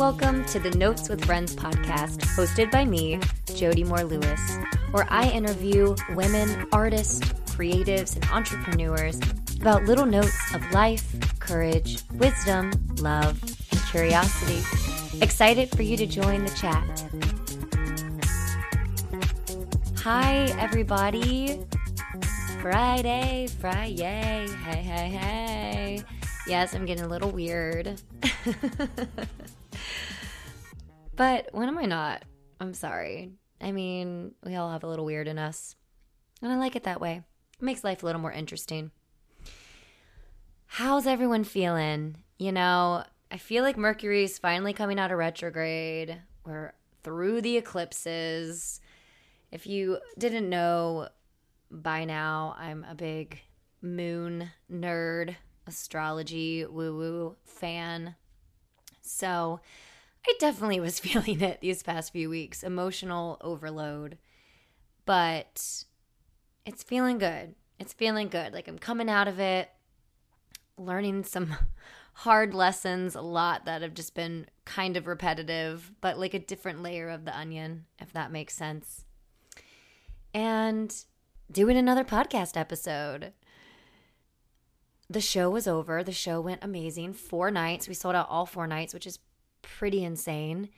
Welcome to the Notes with Friends podcast, hosted by me, Jodi Moore Lewis, where I interview women, artists, creatives, and entrepreneurs about little notes of life, courage, wisdom, love, and curiosity. Excited for you to join the chat. Hi, everybody. Friday, Friday. Hey, hey, hey. Yes, I'm getting a little weird. but when am I not? I'm sorry. I mean, we all have a little weird in us. And I like it that way. It makes life a little more interesting. How's everyone feeling? You know, I feel like Mercury's finally coming out of retrograde. We're through the eclipses. If you didn't know by now, I'm a big moon nerd, astrology, woo woo fan. So I definitely was feeling it these past few weeks emotional overload. But it's feeling good. It's feeling good. Like I'm coming out of it, learning some hard lessons, a lot that have just been kind of repetitive, but like a different layer of the onion, if that makes sense. And doing another podcast episode. The show was over. The show went amazing. Four nights. We sold out all four nights, which is pretty insane.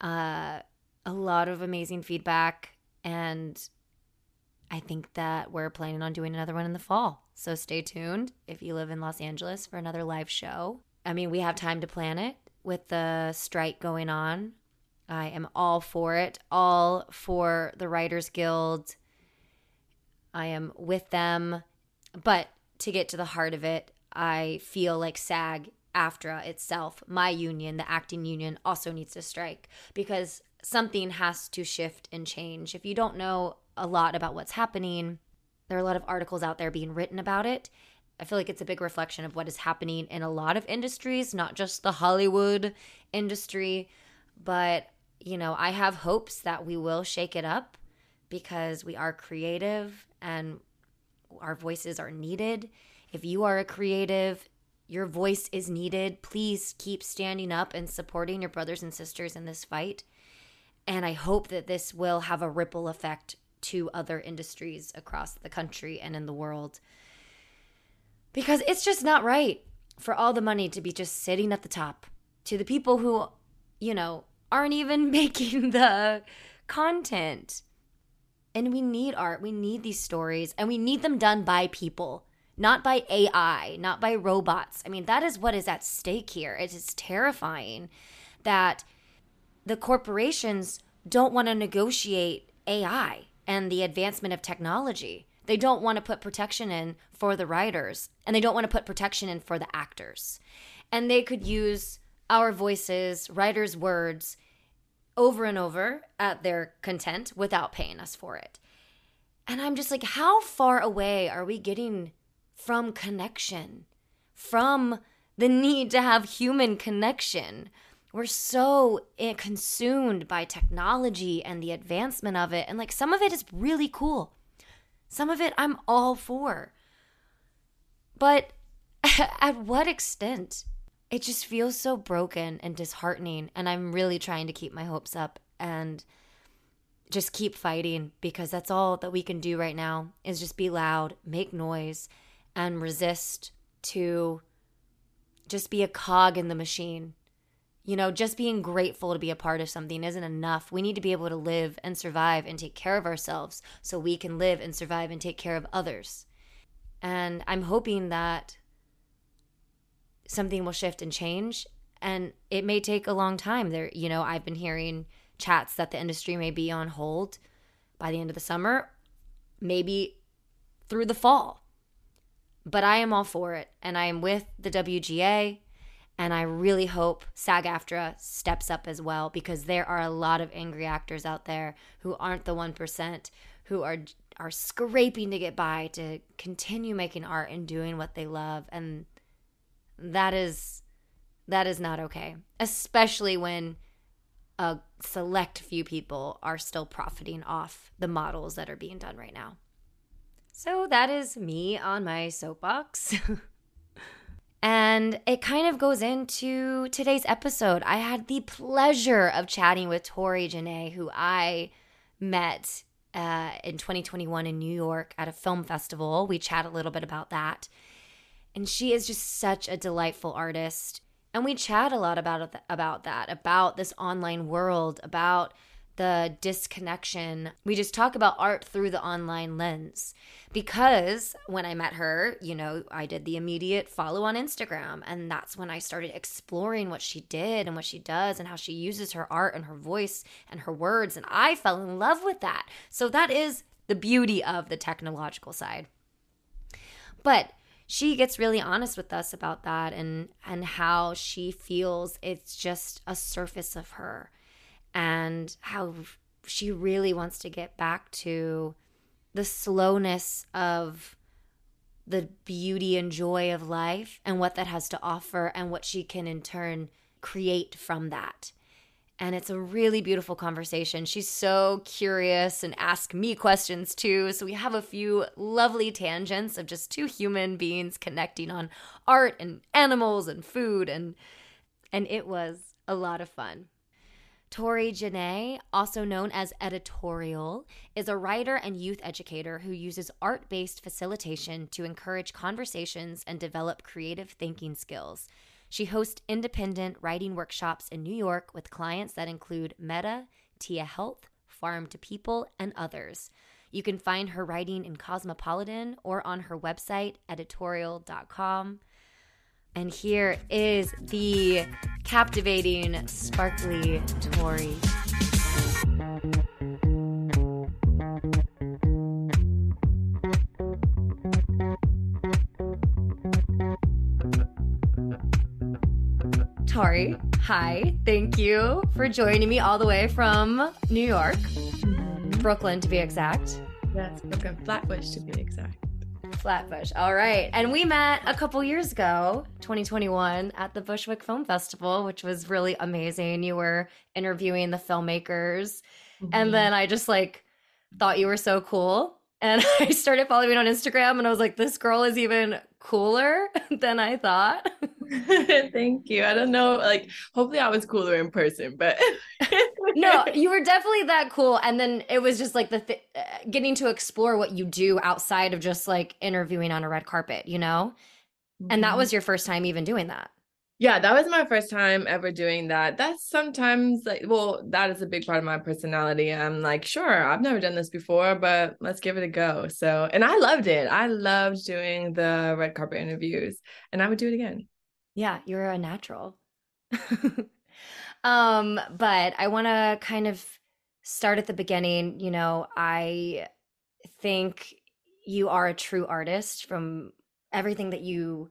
Uh, a lot of amazing feedback. And I think that we're planning on doing another one in the fall. So stay tuned if you live in Los Angeles for another live show. I mean, we have time to plan it with the strike going on. I am all for it, all for the Writers Guild. I am with them. But to get to the heart of it, I feel like SAG AFTRA itself, my union, the acting union, also needs to strike because something has to shift and change. If you don't know a lot about what's happening, there are a lot of articles out there being written about it. I feel like it's a big reflection of what is happening in a lot of industries, not just the Hollywood industry. But, you know, I have hopes that we will shake it up because we are creative and our voices are needed. If you are a creative, your voice is needed. Please keep standing up and supporting your brothers and sisters in this fight. And I hope that this will have a ripple effect to other industries across the country and in the world. Because it's just not right for all the money to be just sitting at the top to the people who, you know, aren't even making the content. And we need art, we need these stories, and we need them done by people not by AI, not by robots. I mean, that is what is at stake here. It is terrifying that the corporations don't want to negotiate AI and the advancement of technology. They don't want to put protection in for the writers and they don't want to put protection in for the actors. And they could use our voices, writers' words over and over at their content without paying us for it. And I'm just like, how far away are we getting from connection, from the need to have human connection. We're so eh, consumed by technology and the advancement of it. And like some of it is really cool. Some of it I'm all for. But at what extent? It just feels so broken and disheartening. And I'm really trying to keep my hopes up and just keep fighting because that's all that we can do right now is just be loud, make noise, and resist to just be a cog in the machine. You know, just being grateful to be a part of something isn't enough. We need to be able to live and survive and take care of ourselves so we can live and survive and take care of others. And I'm hoping that something will shift and change. And it may take a long time. There, you know, I've been hearing chats that the industry may be on hold by the end of the summer, maybe through the fall. But I am all for it, and I am with the WGA, and I really hope SAG AFTRA steps up as well because there are a lot of angry actors out there who aren't the 1%, who are are scraping to get by to continue making art and doing what they love and that is that is not okay especially when a select few people are still profiting off the models that are being done right now so that is me on my soapbox. And it kind of goes into today's episode. I had the pleasure of chatting with Tauri Janeé, who I met uh, in 2021 in New York at a film festival. We chat a little bit about that. And she is just such a delightful artist. And we chat a lot about about that, about this online world, about the disconnection. We just talk about art through the online lens. Because when I met her, you know, I did the immediate follow on Instagram. And that's when I started exploring what she did and what she does and how she uses her art and her voice and her words. And I fell in love with that. So that is the beauty of the technological side. But she gets really honest with us about that and and how she feels it's just a surface of her and how she really wants to get back to the slowness of the beauty and joy of life and what that has to offer and what she can in turn create from that and it's a really beautiful conversation. She's so curious and asks me questions too. So we have a few lovely tangents of just two human beings connecting on art and animals and food and and it was a lot of fun. Tauri Janeé, also known as Editaurial, is a writer and youth educator who uses art based facilitation to encourage conversations and develop creative thinking skills. She hosts independent writing workshops in New York with clients that include Meta, Tia Health, Farm to People, and others. You can find her writing in Cosmopolitan or on her website, Editaurial.com. And here is the captivating, sparkly Tauri. Tauri, hi. Thank you for joining me all the way from New York. Brooklyn to be exact. Yes, Brooklyn, Flatbush to be exact. Flatbush. All right. And we met a couple years ago, 2021, at the Bushwick Film Festival, which was really amazing. You were interviewing the filmmakers. Mm-hmm. And then I just like thought you were so cool. And I started following on Instagram and I was like, this girl is even cooler than I thought. Thank you. I don't know, like hopefully I was cooler in person, but no, you were definitely that cool. And then it was just like the th- uh, getting to explore what you do outside of just like interviewing on a red carpet, you know? Mm-hmm. And that mm-hmm. was your first time even doing that. Yeah, that was my first time ever doing that. That's sometimes like, well, that is a big part of my personality. I'm like, sure, I've never done this before, but let's give it a go. So, and I loved it. I loved doing the red carpet interviews, and I would do it again. Yeah, you're a natural. um, but I want to kind of start at the beginning. You know, I think you are a true artist from everything that you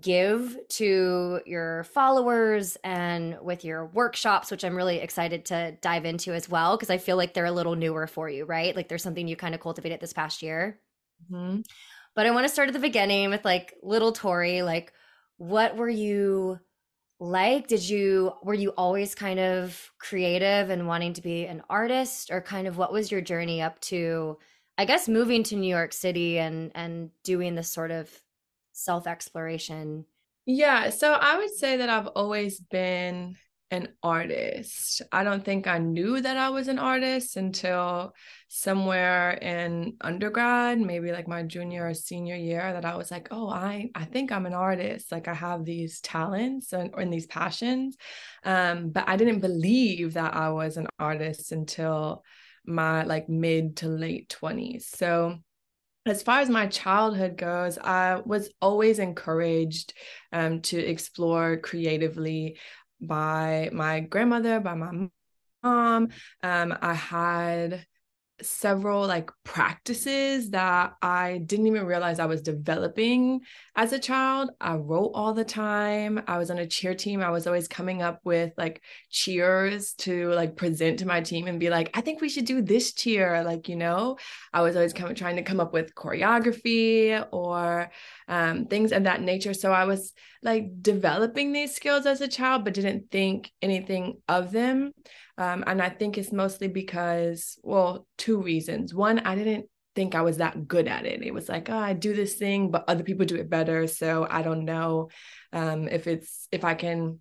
give to your followers and with your workshops, which I'm really excited to dive into as well, because I feel like they're a little newer for you, right? Like there's something you kind of cultivated this past year. Mm-hmm. But I want to start at the beginning with like little Tauri, like what were you like? Did you, were you always kind of creative and wanting to be an artist or kind of what was your journey up to, I guess, moving to New York City and, and doing this sort of self exploration? Yeah, so I would say that I've always been an artist. I don't think I knew that I was an artist until somewhere in undergrad, maybe like my junior or senior year that I was like, "Oh, I I think I'm an artist. Like I have these talents and, and these passions." Um, but I didn't believe that I was an artist until my like mid to late 20s. So as far as my childhood goes, I was always encouraged um, to explore creatively by my grandmother, by my mom. Um, I had several like practices that I didn't even realize I was developing as a child. I wrote all the time. I was on a cheer team. I was always coming up with like cheers to like present to my team and be like, I think we should do this cheer. Like, you know, I was always coming trying to come up with choreography or um, things of that nature. So I was like developing these skills as a child, but didn't think anything of them. Um, and I think it's mostly because, well, two reasons. One, I didn't think I was that good at it. It was like, oh, I do this thing, but other people do it better. So I don't know um, if it's if I can,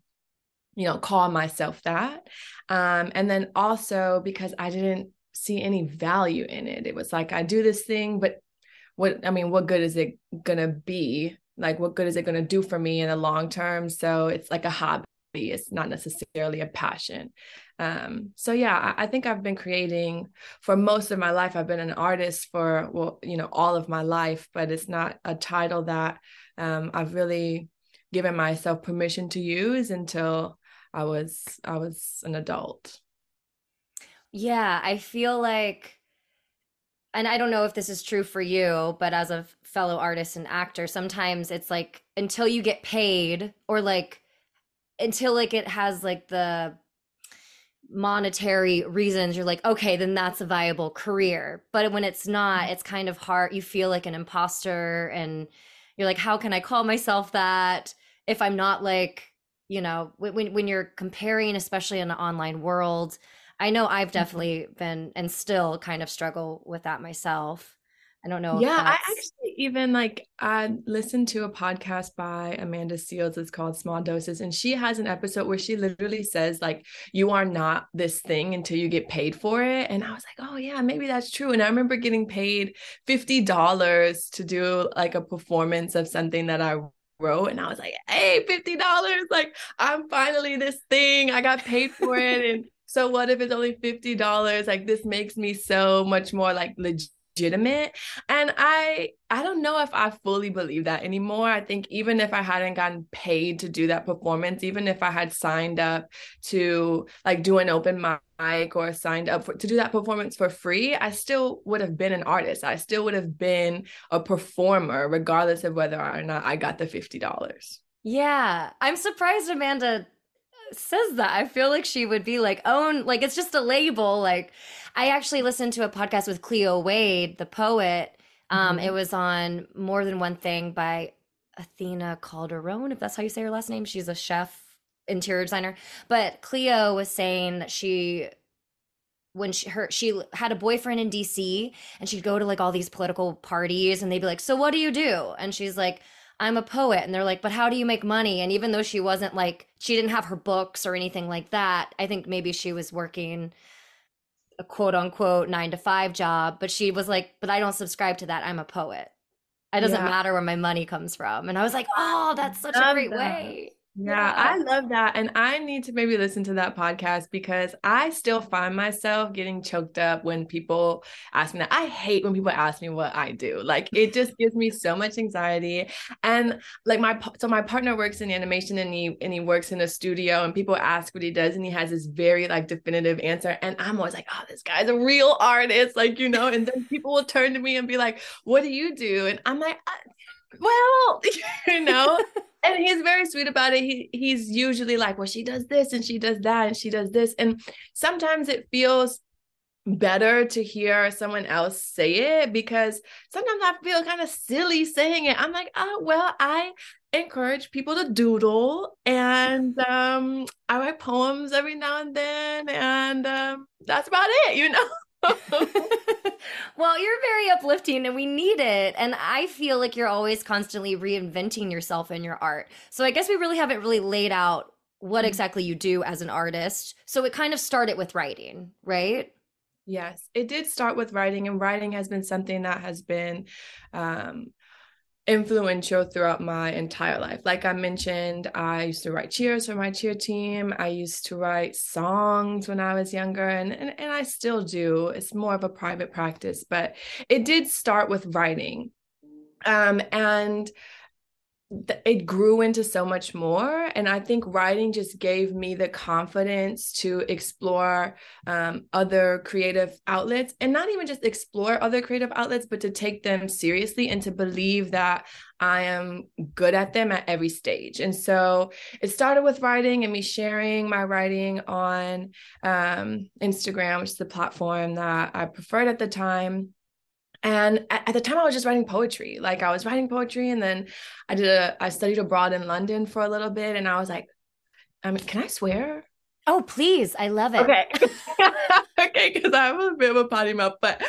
you know, call myself that. Um, and then also because I didn't see any value in it. It was like I do this thing, but what I mean, what good is it gonna be? Like, what good is it gonna do for me in the long term? So it's like a hobby. It's not necessarily a passion. Um, so yeah, I, I think I've been creating for most of my life. I've been an artist for well, you know, all of my life, but it's not a title that um, I've really given myself permission to use until I was I was an adult. Yeah, I feel like and I don't know if this is true for you, but as a fellow artist and actor, sometimes it's like until you get paid or like until like it has like the monetary reasons you're like okay then that's a viable career but when it's not mm-hmm. it's kind of hard you feel like an imposter and you're like how can i call myself that if i'm not like you know when when you're comparing especially in an online world i know i've mm-hmm. definitely been and still kind of struggle with that myself I don't know. Yeah, I actually even like I listened to a podcast by Amanda Seales. It's called Small Doses, and she has an episode where she literally says like, "You are not this thing until you get paid for it." And I was like, "Oh yeah, maybe that's true." And I remember getting paid fifty dollars to do like a performance of something that I wrote and I was like, hey, $50. Like, I'm finally this thing. I got paid for it. And so what if it's only $50? Like this makes me so much more like legit legitimate. And i i don't know if i fully believe that anymore. I think even if i hadn't gotten paid to do that performance even if i had signed up to like do an open mic or signed up for, to do that performance for free i still would have been an artist. I still would have been a performer regardless of whether or not i got the $50 yeah. I'm surprised amanda says that. I feel like she would be like, own, like it's just a label. Like, I actually listened to a podcast with Cleo Wade, the poet. Um, mm-hmm. It was on More Than One Thing by Athena Calderone, if that's how you say her last name. She's a chef, interior designer. But Cleo was saying that she when she her she had a boyfriend in DC and she'd go to like all these political parties and they'd be like, "So what do you do?" And she's like, I'm a poet. And they're like, but how do you make money? And even though she wasn't like, she didn't have her books or anything like that, I think maybe she was working a quote unquote nine to five job, but she was like, but I don't subscribe to that. I'm a poet. It doesn't yeah. matter where my money comes from. And I was like, oh, that's such a great that. way. Yeah, I love that. And I need to maybe listen to that podcast because I still find myself getting choked up when people ask me that. I hate when people ask me what I do. Like it just gives me so much anxiety. And like my so my partner works in animation and he and he works in a studio and people ask what he does and he has this very like definitive answer. And I'm always like, oh, this guy's a real artist, like, you know, and then people will turn to me and be like, what do you do? And I'm like, uh, well, you know, and he's very sweet about it. He he's usually like, well, she does this and she does that and she does this. And sometimes it feels better to hear someone else say it because sometimes I feel kind of silly saying it. I'm like, oh well, I encourage people to doodle and um I write poems every now and then and um that's about it, you know. well, you're very uplifting and we need it. And I feel like you're always constantly reinventing yourself in your art. So I guess we really haven't really laid out what mm-hmm. exactly you do as an artist. So it kind of started with writing, right? Yes, it did start with writing, and writing has been something that has been um, influential throughout my entire life. Like I mentioned, I used to write cheers for my cheer team. I used to write songs when I was younger, and, and, and I still do. It's more of a private practice, but it did start with writing. Um, and it grew into so much more and i think writing just gave me the confidence to explore um, other creative outlets and not even just explore other creative outlets but to take them seriously and to believe that i am good at them at every stage. And so it started with writing and me sharing my writing on um, instagram which is the platform that i preferred at the time and at, at, the time i was just writing poetry. Like i was writing poetry and then i did a i studied abroad in london for a little bit and i was like I mean, can i swear? Oh please. I love it. Okay. Okay because i'm a bit of a potty mouth but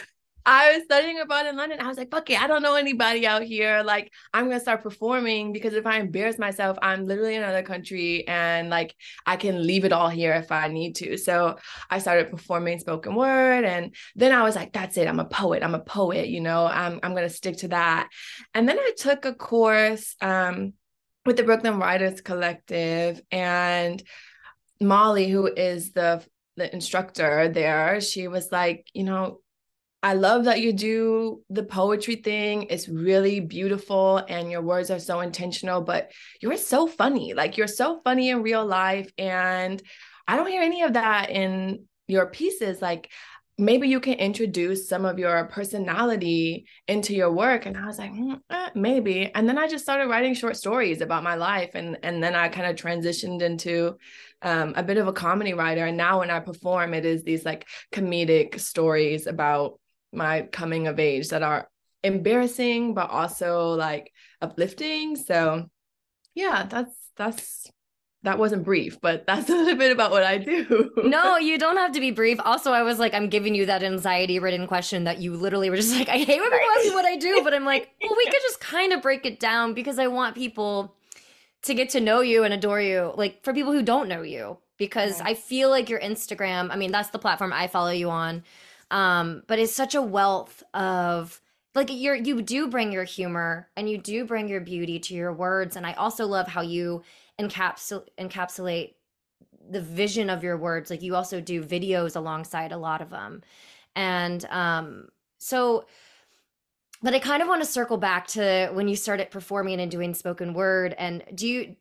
I was studying abroad in London. I was like, fuck it, I don't know anybody out here. Like, I'm gonna start performing because if I embarrass myself, I'm literally in another country and like I can leave it all here if I need to. So I started performing spoken word. And then I was like, that's it. I'm a poet. I'm a poet, you know, I'm I'm gonna stick to that. And then I took a course um with the Brooklyn Writers Collective and Molly, who is the the instructor there, she was like, you know, I love that you do the poetry thing. It's really beautiful and your words are so intentional, but you're so funny. Like you're so funny in real life. And I don't hear any of that in your pieces. Like maybe you can introduce some of your personality into your work. And I was like, mm, eh, maybe. And then I just started writing short stories about my life. And, and then I kind of transitioned into um, a bit of a comedy writer. And now when I perform, it is these like comedic stories about my coming of age that are embarrassing but also like uplifting so yeah that's that's that wasn't brief, but that's a little bit about what I do. no, you don't have to be brief. Also, I was like, I'm giving you that anxiety ridden question that you literally were just like, I hate when people ask me what I do, but I'm like, well, we could just kind of break it down because I want people to get to know you and adore you. Like for people who don't know you, because I feel like your Instagram, I mean, that's the platform I follow you on. Um, but it's such a wealth of like you're you do bring your humor and you do bring your beauty to your words. And I also love how you encapsul- encapsulate the vision of your words. Like you also do videos alongside a lot of them. And um, so but I kind of want to circle back to when you started performing and doing spoken word. And do you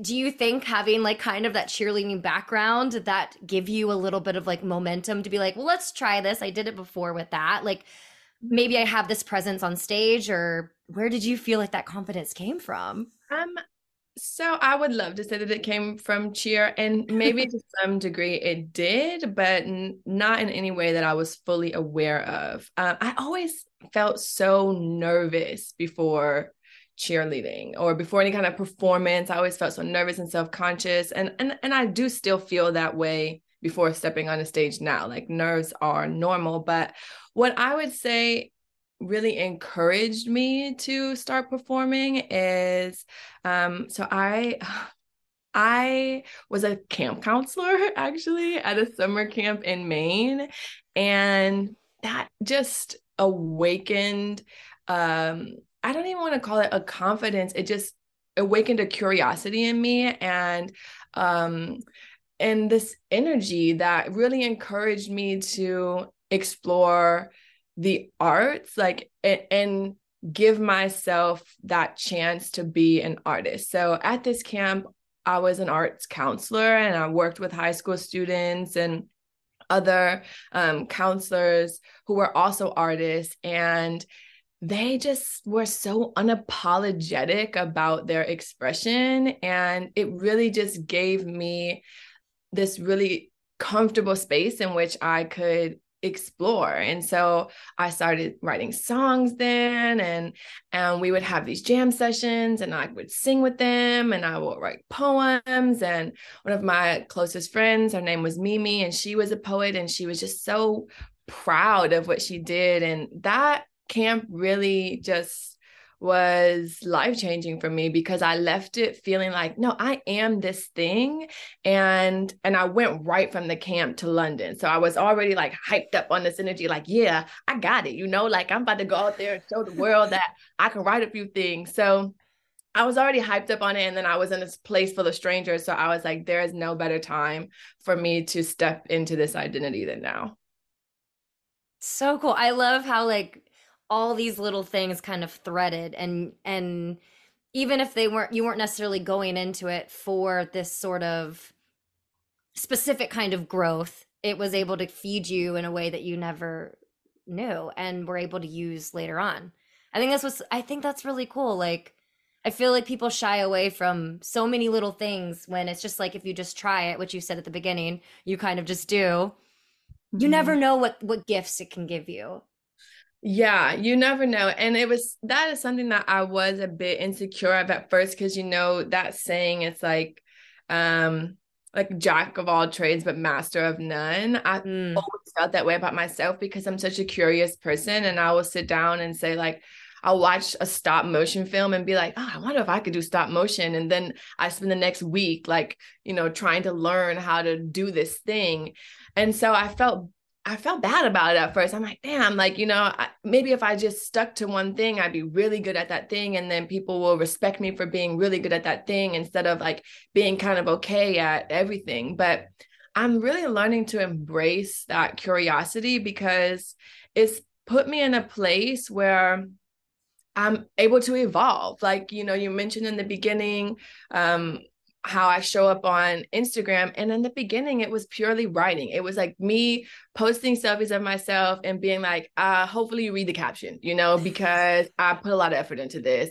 do you think having like kind of that cheerleading background that give you a little bit of like momentum to be like, well, let's try this. I did it before with that. Like maybe I have this presence on stage or where did you feel like that confidence came from? Um so I would love to say that it came from cheer and maybe to some degree it did, but n- not in any way that I was fully aware of. Um, I always felt so nervous before cheerleading or before any kind of performance. I always felt so nervous and self-conscious. And and and I do still feel that way before stepping on a stage now. Like nerves are normal. But what I would say really encouraged me to start performing is um so I I was a camp counselor actually at a summer camp in Maine and that just awakened um I don't even want to call it a confidence. It just awakened a curiosity in me and um and this energy that really encouraged me to explore the arts like and, and give myself that chance to be an artist. So at this camp I was an arts counselor and I worked with high school students and other um, counselors who were also artists and they just were so unapologetic about their expression. And it really just gave me this really comfortable space in which I could explore and so i started writing songs then and and we would have these jam sessions and i would sing with them and i would write poems and one of my closest friends her name was mimi and she was a poet and she was just so proud of what she did and that camp really just was life changing for me because I left it feeling like no I am this thing. And and I went right from the camp to London. So I was already like hyped up on this energy like yeah I got it you know like I'm about to go out there and show the world that I can write a few things. So I was already hyped up on it and then I was in this place full of strangers. So I was like there is no better time for me to step into this identity than now. So cool. I love how like all these little things kind of threaded and and even if they weren't you weren't necessarily going into it for this sort of specific kind of growth it was able to feed you in a way that you never knew and were able to use later on. I think that's what's i think that's really cool like i feel like people shy away from so many little things when it's just like if you just try it which you said at the beginning you kind of just do. You mm-hmm. never know what what gifts it can give you yeah, you never know. And it was that is something that I was a bit insecure of at first because you know that saying it's like um like jack of all trades but master of none. I mm. always felt that way about myself because I'm such a curious person and I will sit down and say like I'll watch a stop motion film and be like, oh, I wonder if I could do stop motion. And then I spend the next week, like, you know, trying to learn how to do this thing. And so I felt I felt bad about it at first. I'm like, damn, like, you know, I, maybe if I just stuck to one thing, I'd be really good at that thing. And then people will respect me for being really good at that thing instead of like being kind of okay at everything. But I'm really learning to embrace that curiosity because it's put me in a place where I'm able to evolve. Like, you know, you mentioned in the beginning, um, how I show up on Instagram. And in the beginning, it was purely writing. It was like me posting selfies of myself and being like, uh, hopefully you read the caption, you know, because I put a lot of effort into this.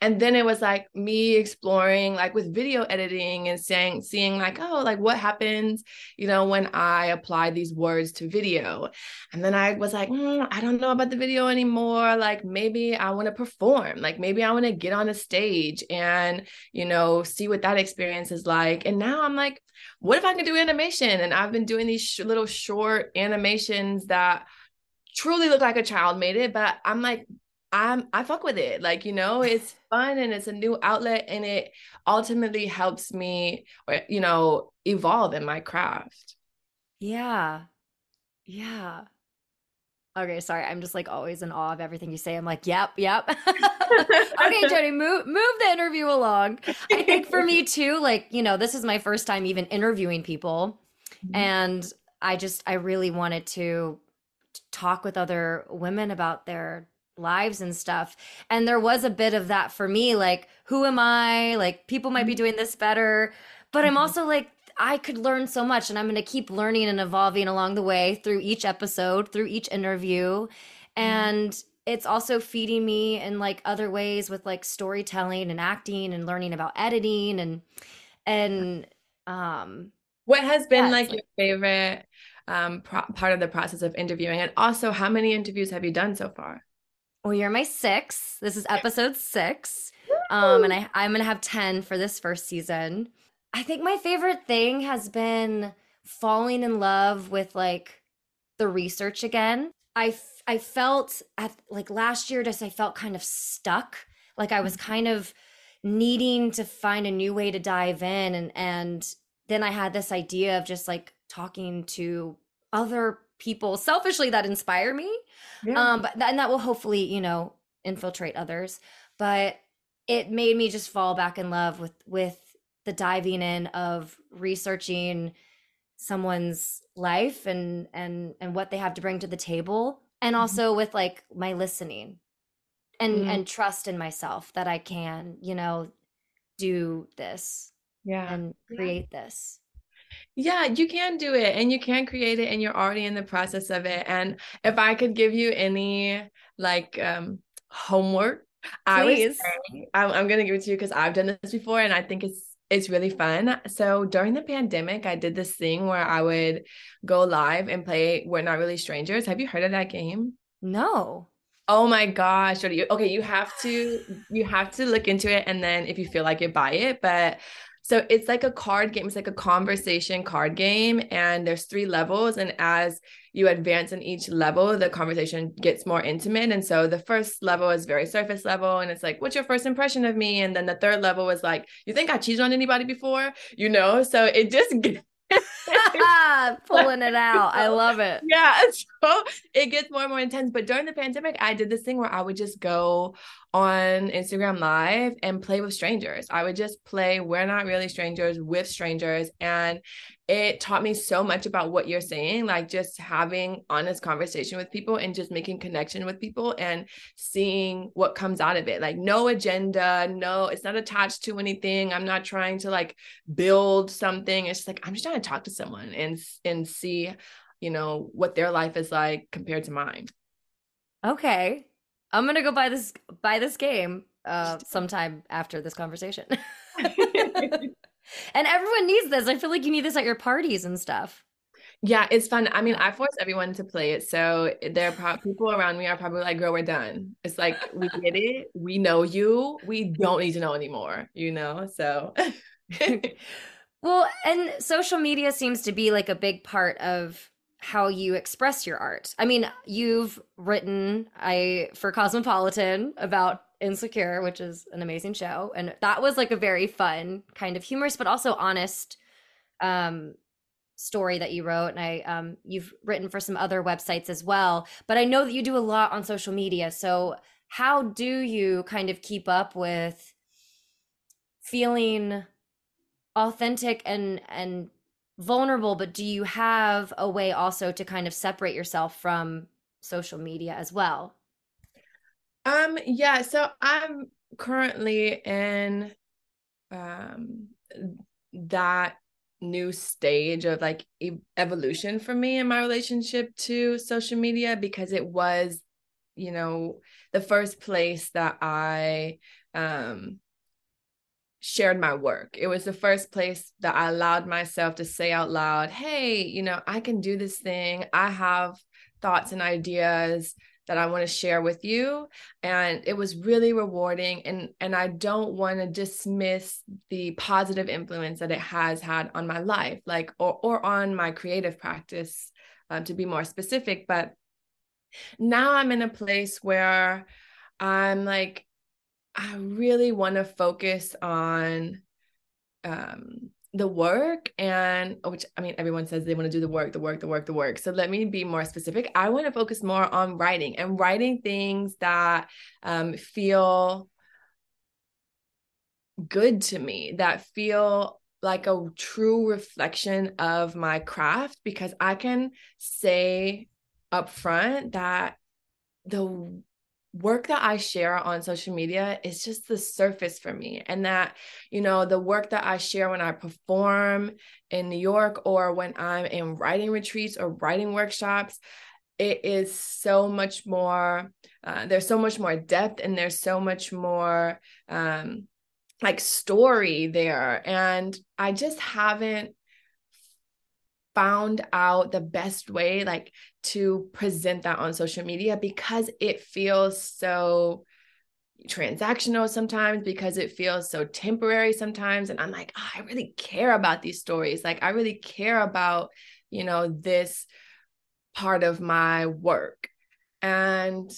And then it was like me exploring like with video editing and saying, seeing like, oh, like what happens, you know, when I apply these words to video. And then I was like, mm, I don't know about the video anymore. Like maybe I want to perform, like maybe I want to get on a stage and, you know, see what that experience is like. And now I'm like, what if I can do animation? And I've been doing these sh- little short animations that truly look like a child made it, but I'm like, I'm I fuck with it. Like, you know, it's fun and it's a new outlet and it ultimately helps me eh, you know, evolve in my craft. Yeah. Yeah. Okay, sorry. I'm just like always in awe of everything you say. I'm like, yep, yep. okay, Jodi, move move the interview along. I think for me too, like, you know, this is my first time even interviewing people. Mm-hmm. And I just I really wanted to talk with other women about their lives and stuff. And there was a bit of that for me, like, who am I? Like, people might be mm-hmm. doing this better. But I'm mm-hmm. also like, I could learn so much and I'm going to keep learning and evolving along the way through each episode, through each interview. Mm-hmm. And it's also feeding me in like other ways with like storytelling and acting and learning about editing and and um what has been yeah, like, your favorite um pro- part of the process of interviewing? And also how many interviews have you done so far? Well you're my six this is episode six. Um and I, i'm gonna have 10 for this first season I think my favorite thing has been falling in love with like the research again. I I felt at like last year just I felt kind of stuck. Like I was kind of needing to find a new way to dive in and and then I had this idea of just like talking to other people selfishly that inspire me. Yeah. Um but and that will hopefully, you know, infiltrate others. But it made me just fall back in love with with the diving in of researching someone's life and and and what they have to bring to the table and mm-hmm. also mm-hmm. with like my listening and mm-hmm. and trust in myself that I can, you know, do this. Yeah. And create yeah. this. Yeah, you can do it and you can create it and you're already in the process of it. And if I could give you any like um homework, Please. I was I'm, I'm gonna give it to you because I've done this before and I think it's it's really fun. So during the pandemic, I did this thing where I would go live and play We're Not Really Strangers. Have you heard of that game? No. Oh my gosh. You, okay, you have to you have to look into it and then if you feel like it, buy it. But so it's like a card game, it's like a conversation card game, and there's three levels. And as you advance in each level, the conversation gets more intimate. And so the first level is very surface level, and it's like, what's your first impression of me? And then the third level is like, you think I cheated on anybody before? You know, so it just pulling it out. I love it. Yeah. So it gets more and more intense. But during the pandemic, I did this thing where I would just go on Instagram Live and play with strangers. I would just play We're Not Really Strangers with strangers. And it taught me so much about what you're saying, like just having honest conversation with people and just making connection with people and seeing what comes out of it. Like no agenda, no, it's not attached to anything. I'm not trying to like build something. It's like I'm just trying to talk to someone and and see, you know, what their life is like compared to mine. Okay. I'm gonna go buy this buy this game uh sometime after this conversation. And everyone needs this. I feel like you need this at your parties and stuff. Yeah, it's fun. I mean, I force everyone to play it. So there are pro- people around me are probably like, girl, we're done. It's like, we get it. We know you. We don't need to know anymore, you know? So. Well, and social media seems to be like a big part of how you express your art. I mean, you've written I for Cosmopolitan about Insecure, which is an amazing show, and that was like a very fun, kind of humorous but also honest um story that you wrote and I um you've written for some other websites as well. But I know that you do a lot on social media. So how do you kind of keep up with feeling authentic and and vulnerable but do you have a way also to kind of separate yourself from social media as well? Um yeah so i'm currently in um that new stage of like evolution for me in my relationship to social media because it was you know the first place that i um shared my work. It was the first place that I allowed myself to say out loud, hey, you know, I can do this thing. I have thoughts and ideas that I want to share with you and it was really rewarding and and I don't want to dismiss the positive influence that it has had on my life like or or on my creative practice um, to be more specific but now I'm in a place where I'm like I really want to focus on um, the work and which I mean everyone says they want to do the work, the work, the work, the work. So let me be more specific. I want to focus more on writing and writing things that um, feel good to me, that feel like a true reflection of my craft because I can say up front that the work that I share on social media is just the surface for me. And that, you know, the work that I share when I perform in New York or when I'm in writing retreats or writing workshops, it is so much more, uh, there's so much more depth and there's so much more um, like story there. And I just haven't found out the best way like to present that on social media because it feels so transactional sometimes because it feels so temporary sometimes. And i'm like oh, i really care about these stories. Like i really care about you know this part of my work. And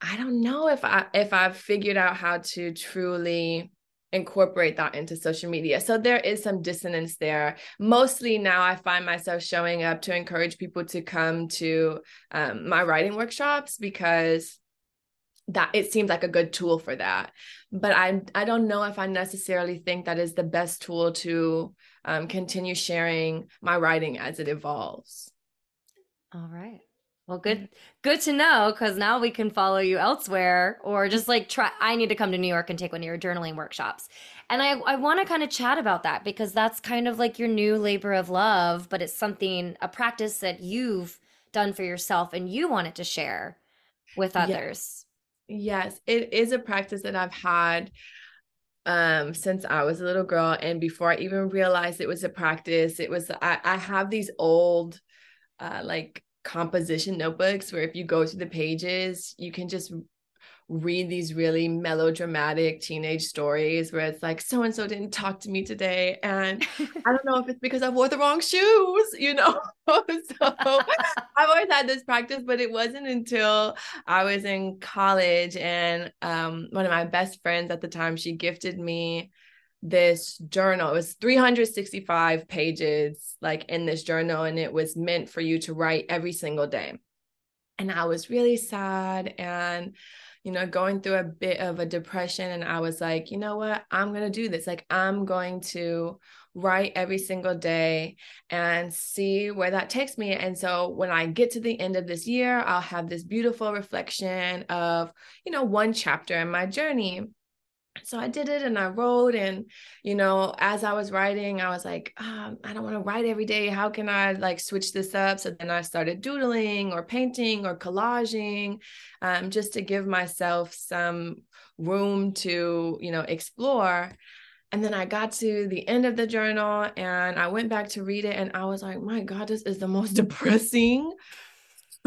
i don't know if i if i've figured out how to truly incorporate that into social media. So there is some dissonance there. Mostly now I find myself showing up to encourage people to come to um, my writing workshops because that it seems like a good tool for that. But I I don't know if I necessarily think that is the best tool to um, continue sharing my writing as it evolves. All right. Well, good good to know because now we can follow you elsewhere or just like try I need to come to New York and take one of your journaling workshops. And I I want to kind of chat about that because that's kind of like your new labor of love, but it's something a practice that you've done for yourself and you wanted to share with others. Yes, yes it is a practice that I've had um since I was a little girl and before I even realized it was a practice, it was I I have these old uh like composition notebooks where if you go through the pages, you can just read these really melodramatic teenage stories where it's like so and so didn't talk to me today and i don't know if it's because i wore the wrong shoes you know? So i've always had this practice but it wasn't until i was in college and um, one of my best friends at the time she gifted me this journal. It was 365 pages, like in this journal, and it was meant for you to write every single day. And I was really sad and, you know, going through a bit of a depression. And I was like, you know what? I'm going to do this. Like, I'm going to write every single day and see where that takes me. And so when I get to the end of this year, I'll have this beautiful reflection of, you know, one chapter in my journey so I did it and I wrote and you know as I was writing I was like oh, I don't want to write every day. How can I like switch this up? So then I started doodling or painting or collaging um, just to give myself some room to you know explore. And then I got to the end of the journal and I went back to read it and I was like my god this is the most depressing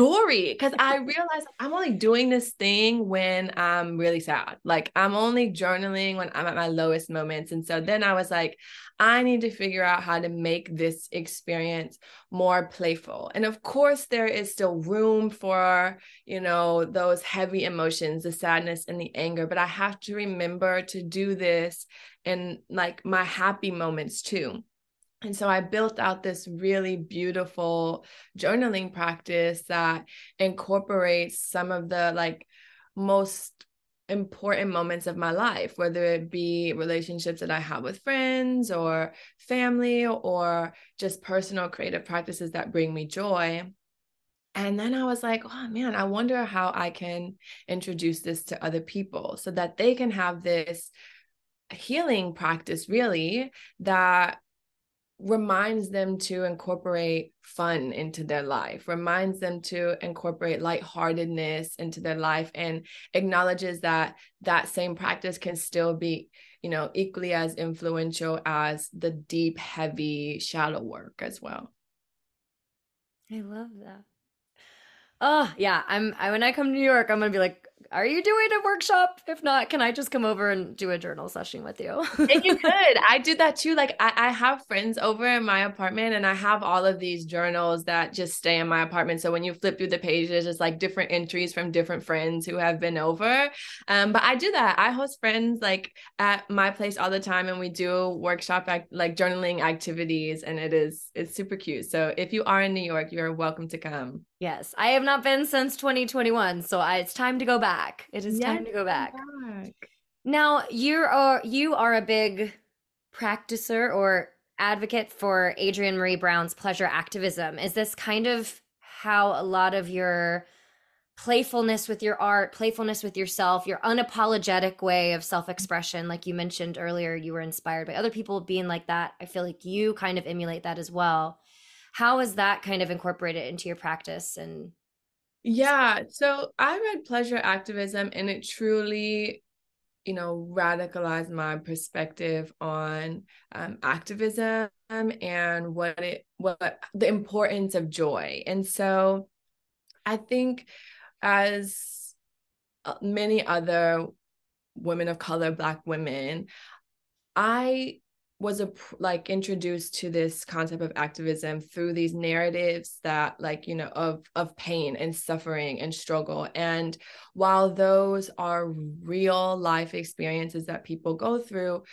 story because I realized I'm only doing this thing when I'm really sad. Like I'm only journaling when I'm at my lowest moments. And so then I was like, I need to figure out how to make this experience more playful. And of course, there is still room for, you know, those heavy emotions, the sadness and the anger, but I have to remember to do this in like my happy moments too. And so I built out this really beautiful journaling practice that incorporates some of the like most important moments of my life, whether it be relationships that I have with friends or family or just personal creative practices that bring me joy. And then I was like, oh man, I wonder how I can introduce this to other people so that they can have this healing practice, really, that reminds them to incorporate fun into their life, reminds them to incorporate lightheartedness into their life, and acknowledges that that same practice can still be, you know, equally as influential as the deep, heavy, shallow work as well. I love that. Oh yeah, I'm. I, when I come to New York, I'm gonna be like, are you doing a workshop? If not, can I just come over and do a journal session with you? and you could. I do that too. Like I, I have friends over in my apartment and I have all of these journals that just stay in my apartment. So when you flip through the pages, it's like different entries from different friends who have been over. Um, but I do that. I host friends like at my place all the time and we do workshop act- like journaling activities and it is it's super cute. So if you are in New York, you're welcome to come. Yes, I have not been since 2021, so I, it's time to go back. It is yes, time to go back. back. Now you are you are a big practicer or advocate for Adrienne Maree Brown's pleasure activism. Is this kind of how a lot of your playfulness with your art, playfulness with yourself, your unapologetic way of self-expression, like you mentioned earlier, you were inspired by other people being like that. I feel like you kind of emulate that as well how is that kind of incorporated into your practice and yeah so i read pleasure activism and it truly you know radicalized my perspective on um, activism and what it what the importance of joy. And so i think as uh, many other women of color black women i was a like introduced to this concept of activism through these narratives that like you know of of pain and suffering and struggle. And while those are real life experiences that people go through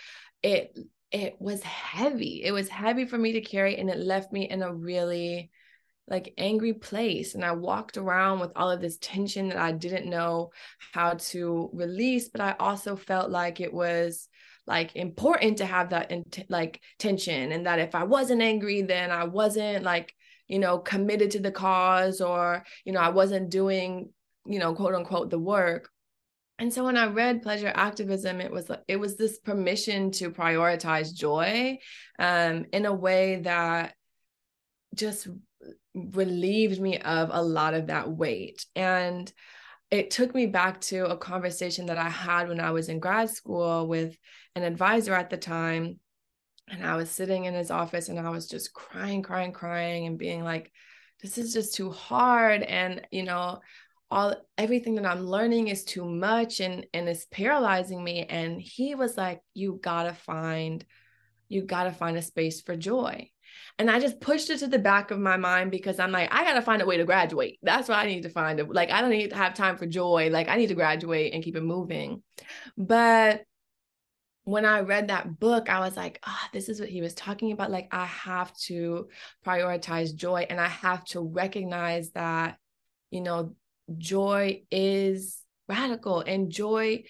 it it was heavy. It was heavy for me to carry and it left me in a really like angry place. And i walked around with all of this tension that i didn't know how to release but i also felt like it was like important to have that in like tension and that if i wasn't angry then i wasn't like you know committed to the cause or you know i wasn't doing you know quote unquote the work. And so when i read pleasure activism it was it was this permission to prioritize joy um, in a way that just relieved me of a lot of that weight. And it took me back to a conversation that I had when I was in grad school with an advisor at the time. And I was sitting in his office and I was just crying, crying, crying, and being like, this is just too hard. And, you know, all everything that I'm learning is too much and and it's paralyzing me. And he was like, you gotta find, you gotta find a space for joy. And I just pushed it to the back of my mind because I'm like, I gotta find a way to graduate. That's what I need to find. Like, I don't need to have time for joy. Like, I need to graduate and keep it moving. But when I read that book, I was like, ah, oh, this is what he was talking about. Like, I have to prioritize joy and I have to recognize that, you know, joy is radical and joy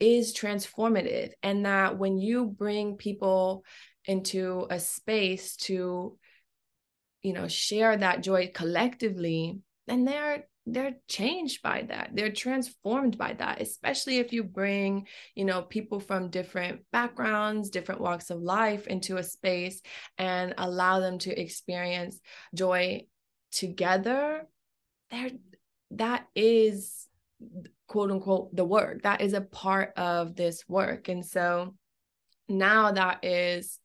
is transformative. And that when you bring people into a space to you know share that joy collectively then they're they're changed by that. They're transformed by that especially if you bring you know people from different backgrounds different walks of life into a space and allow them to experience joy together there that is quote unquote the work. That is a part of this work. And so now that is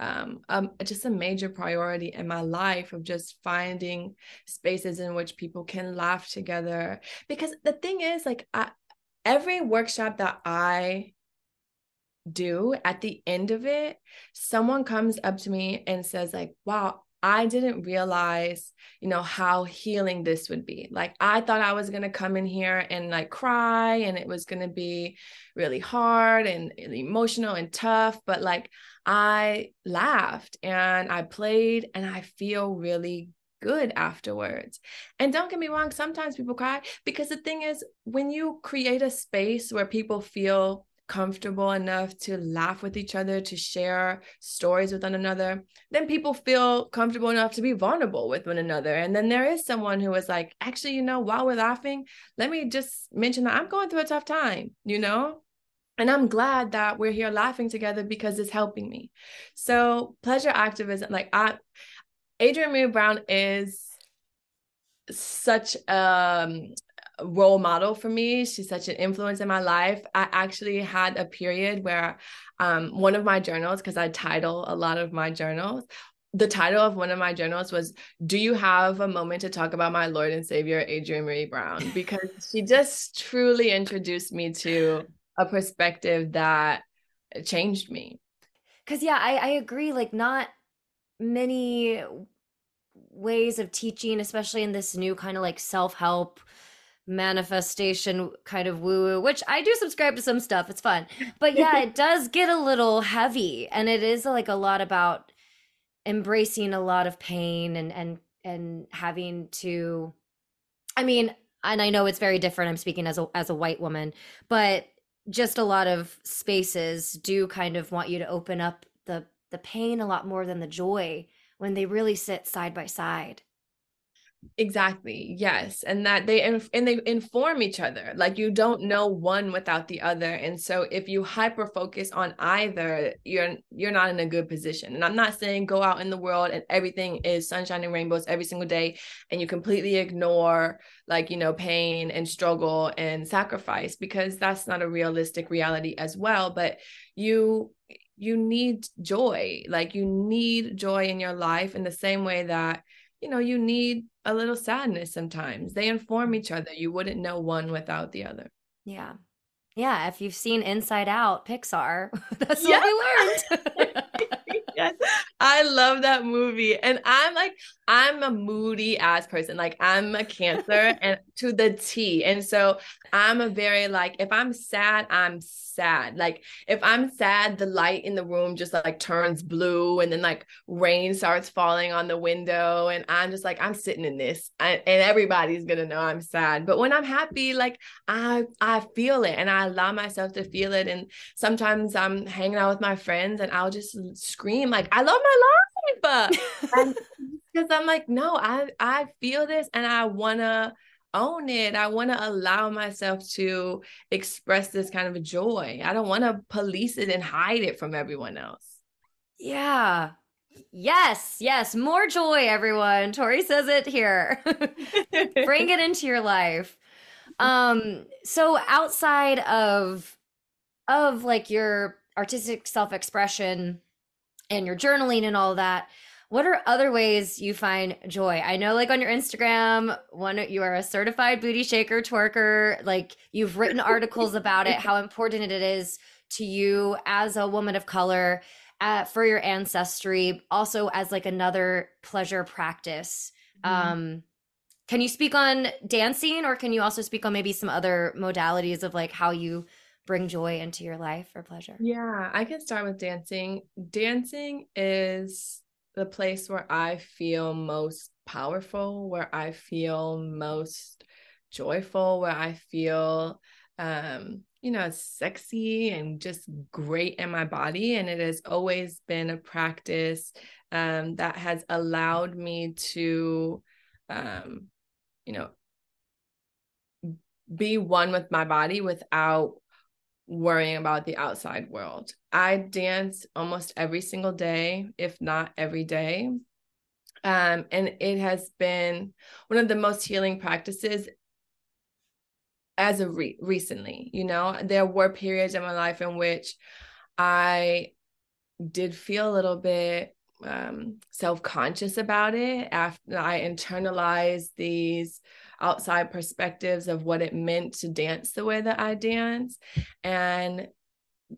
um, um, just a major priority in my life of just finding spaces in which people can laugh together. Because the thing is, like, I, every workshop that I do at the end of it, someone comes up to me and says, like, wow, I didn't realize, you know, how healing this would be. Like I thought I was going to come in here and like cry and it was going to be really hard and emotional and tough, but like I laughed and I played and I feel really good afterwards. And don't get me wrong, sometimes people cry because the thing is when you create a space where people feel comfortable enough to laugh with each other, to share stories with one another, then people feel comfortable enough to be vulnerable with one another. And then there is someone who is like, actually, you know, while we're laughing, let me just mention that I'm going through a tough time, you know? And I'm glad that we're here laughing together because it's helping me. So, pleasure activism, like I, Adrienne Maree Brown is such um role model for me. She's such an influence in my life. I actually had a period where um, one of my journals, because I title a lot of my journals, the title of one of my journals was Do you have a moment to talk about my Lord and Savior, Adrienne Maree Brown? Because she just truly introduced me to a perspective that changed me. Because, yeah, I, I agree. Like, not many ways of teaching, especially in this new kind of like self help manifestation kind of woo woo, which I do subscribe to some stuff. It's fun. But yeah, it does get a little heavy and it is like a lot about embracing a lot of pain and and and having to I mean, and I know it's very different. I'm speaking as a as a white woman, but just a lot of spaces do kind of want you to open up the the pain a lot more than the joy when they really sit side by side exactly yes and that they and they inform each other like you don't know one without the other and so if you hyper focus on either you're you're not in a good position and i'm not saying go out in the world and everything is sunshine and rainbows every single day and you completely ignore like you know pain and struggle and sacrifice because that's not a realistic reality as well but you you need joy like you need joy in your life in the same way that you know you need a little sadness sometimes. They inform each other. You wouldn't know one without the other. Yeah. Yeah. If you've seen Inside Out, Pixar, that's yeah. what we learned. yes. I love that movie. And I'm like, I'm a moody ass person. Like I'm a cancer and to the T. And so I'm a very like, if I'm sad, I'm sad. Like if I'm sad, the light in the room just like turns blue and then like rain starts falling on the window. And I'm just like, I'm sitting in this I, and everybody's gonna know I'm sad. But when I'm happy, like I I feel it and I allow myself to feel it. And sometimes I'm hanging out with my friends and I'll just scream like, I love my life. because I'm like, no, I I feel this and I wanna own it. I want to allow myself to express this kind of joy. I don't want to police it and hide it from everyone else. Yeah. Yes, yes, more joy, everyone. Tauri says it here. Bring it into your life. Um, so outside of of like your artistic self-expression and your journaling and all that, what are other ways you find joy? I know, like on your Instagram, one you are a certified booty shaker twerker. Like you've written articles about it, how important it is to you as a woman of color, uh, for your ancestry, also as like another pleasure practice. Mm-hmm. Um, can you speak on dancing, or can you also speak on maybe some other modalities of like how you bring joy into your life or pleasure? Yeah, I can start with dancing. Dancing is the place where I feel most powerful, where I feel most joyful, where I feel um you know sexy and just great in my body. And it has always been a practice um that has allowed me to um you know be one with my body without worrying about the outside world. I dance almost every single day, if not every day. Um, and it has been one of the most healing practices as of re- recently. You know, there were periods in my life in which I did feel a little bit um, self-conscious about it after I internalized these outside perspectives of what it meant to dance the way that I dance and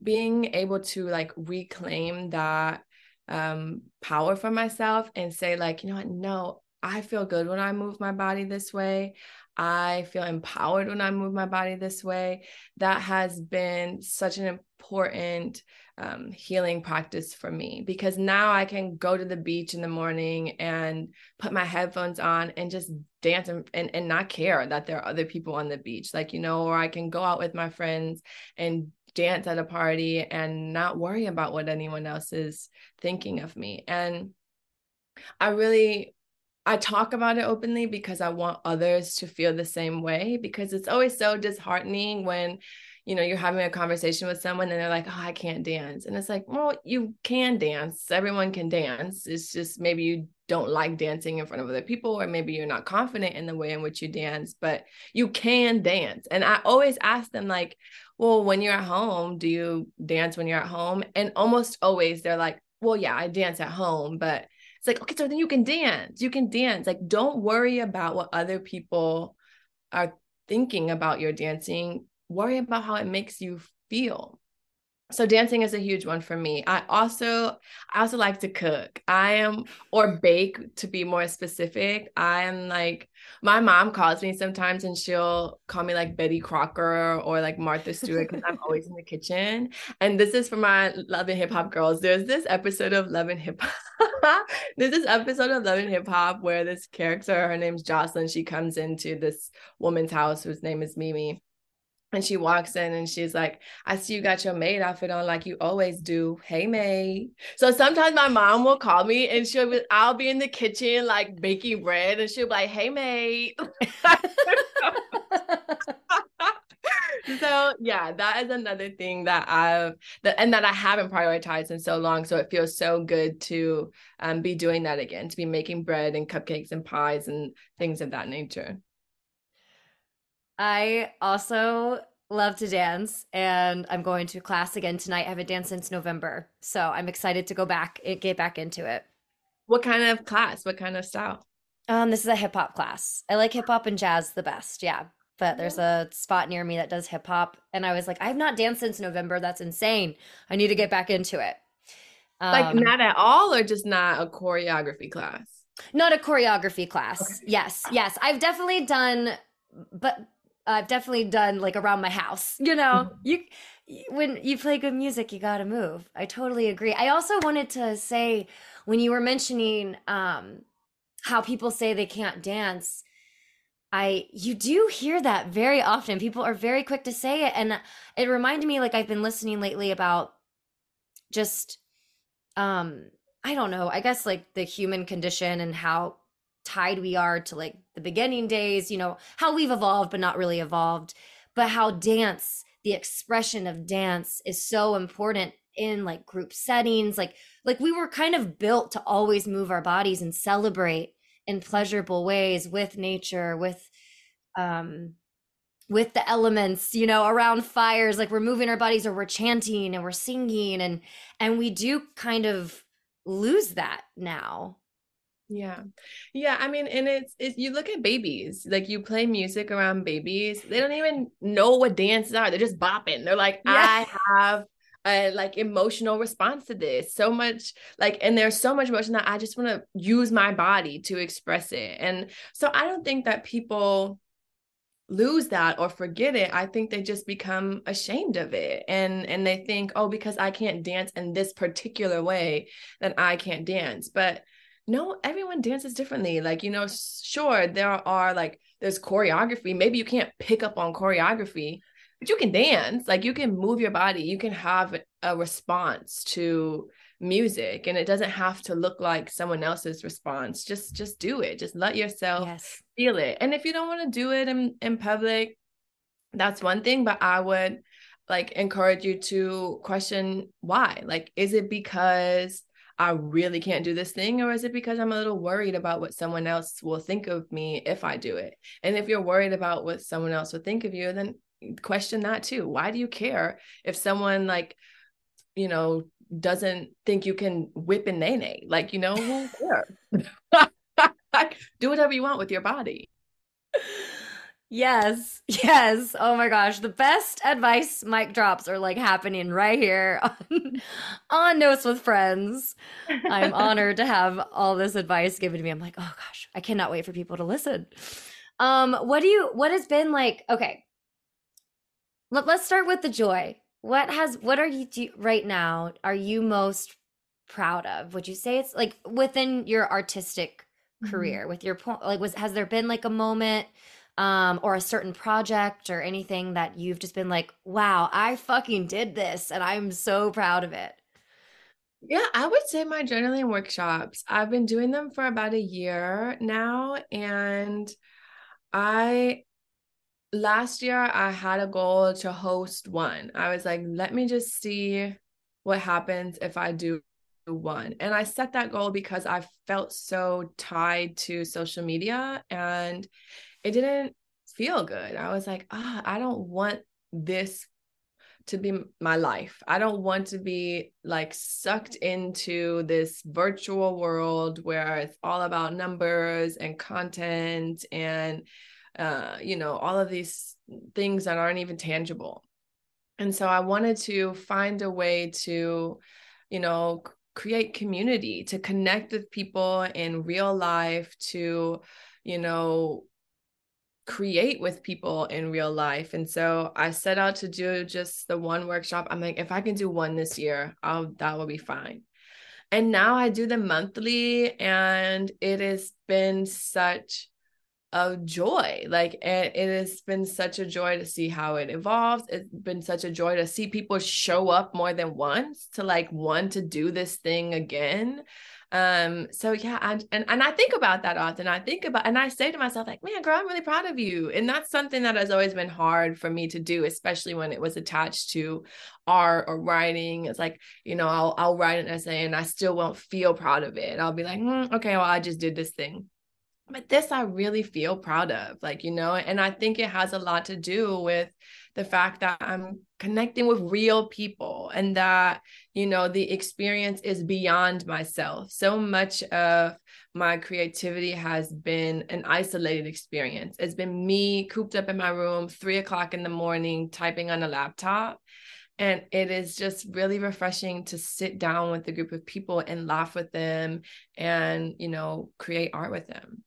being able to like reclaim that um, power for myself and say like you know what? No I feel good when I move my body this way. I feel empowered when I move my body this way. That has been such an important um, healing practice for me because now I can go to the beach in the morning and put my headphones on and just dance and, and, and not care that there are other people on the beach. Like, you know, or I can go out with my friends and dance at a party and not worry about what anyone else is thinking of me. And I really I talk about it openly because I want others to feel the same way because it's always so disheartening when you know you're having a conversation with someone and they're like oh i can't dance. And it's like well you can dance. Everyone can dance. It's just maybe you don't like dancing in front of other people or maybe you're not confident in the way in which you dance but you can dance. And i always ask them like well when you're at home do you dance when you're at home? And almost always they're like well yeah i dance at home but it's like okay so then you can dance. You can dance. Like don't worry about what other people are thinking about your dancing worry about how it makes you feel. So dancing is a huge one for me. I also i also like to cook. I am or bake to be more specific. I am like my mom calls me sometimes and she'll call me like betty crocker or like martha stewart because i'm always in the kitchen. And this is for my love and hip hop girls. There's this episode of love and hip hop there's this episode of love and hip hop where this character her name's joseline she comes into this woman's house whose name is mimi and she walks in and she's like, I see you got your maid outfit on like you always do. Hey, maid. So sometimes my mom will call me and she'll be, I'll be in the kitchen like baking bread and she'll be like, hey, maid. so yeah, that is another thing that I've that and that I haven't prioritized in so long. So it feels so good to um, be doing that again, to be making bread and cupcakes and pies and things of that nature. I also love to dance and I'm going to class again tonight. I haven't danced since November. So I'm excited to go back and get back into it. What kind of class? What kind of style? Um, this is a hip hop class. I like hip hop and jazz the best. Yeah. But there's a spot near me that does hip hop. And I was like, I've not danced since November. That's insane. I need to get back into it. Um, like not at all, or just not a choreography class? Not a choreography class. Okay. Yes. Yes. I've definitely done but I've definitely done like around my house. You know, mm-hmm. you when you play good music, you got to move. I totally agree. I also wanted to say when you were mentioning um how people say they can't dance, I you do hear that very often. People are very quick to say it and it reminded me like I've been listening lately about just um I don't know, I guess like the human condition and how tied we are to like the beginning days, you know, how we've evolved but not really evolved, but how dance, the expression of dance is so important in like group settings. Like like we were kind of built to always move our bodies and celebrate in pleasurable ways with nature, with um with the elements you know around fires like we're moving our bodies or we're chanting and we're singing and and we do kind of lose that now yeah. Yeah. I mean, and it's, it's, you look at babies, like you play music around babies, they don't even know what dances are. They're just bopping. They're like, yeah. I have a like emotional response to this. So much like, and there's so much emotion that I just want to use my body to express it. And so I don't think that people lose that or forget it i think they just become ashamed of it and and they think oh because i can't dance in this particular way then i can't dance but no, everyone dances differently. Like, you know, sure, there are like, there's choreography. Maybe you can't pick up on choreography, but you can dance. Like, you can move your body. You can have a response to music and it doesn't have to look like someone else's response just just do it just let yourself yes. feel it and if you don't want to do it in in public that's one thing but i would like encourage you to question why like is it because I really can't do this thing? Or is it because I'm a little worried about what someone else will think of me if I do it? And if you're worried about what someone else will think of you, then question that too. Why do you care if someone like, you know, doesn't think you can whip and nae nae. Like, you know, who cares? Do whatever you want with your body. Yes, yes. Oh my gosh, the best advice mic drops are like happening right here on, on Notes with Friends. I'm honored to have all this advice given to me. I'm like, oh gosh, I cannot wait for people to listen. Um, what do you? What has been like? Okay, Let, let's start with the joy. What has? What are you do, right now? Are you most proud of? Would you say it's like within your artistic career, mm-hmm. with your point? Like, was has there been like a moment? Um, or a certain project or anything that you've just been like, wow, I fucking did this and I'm so proud of it? Yeah, I would say my journaling workshops. I've been doing them for about a year now. And I, last year, I had a goal to host one. I was like, let me just see what happens if I do one. And I set that goal because I felt so tied to social media and it didn't feel good. I was like, ah, I don't want this to be my life. I don't want to be like sucked into this virtual world where it's all about numbers and content and uh you know all of these things that aren't even tangible. And so I wanted to find a way to you know create community, to connect with people in real life to you know create with people in real life. And so I set out to do just the one workshop. I'm like, if I can do one this year, I'll that will be fine. And now I do them monthly and it has been such a joy. Like it, it has been such a joy to see how it evolves. It's been such a joy to see people show up more than once to like want to do this thing again um so yeah and, and and i think about that often. I think about and i say to myself like man girl i'm really proud of you. And that's something that has always been hard for me to do especially when it was attached to art or writing. It's like you know i'll i'll write an essay and i still won't feel proud of it. I'll be like mm, okay well i just did this thing. But this i really feel proud of like you know and i think it has a lot to do with the fact that I'm connecting with real people and that, you know, the experience is beyond myself. So much of my creativity has been an isolated experience. It's been me cooped up in my room, three o'clock in the morning, typing on a laptop. And it is just really refreshing to sit down with a group of people and laugh with them and, you know, create art with them.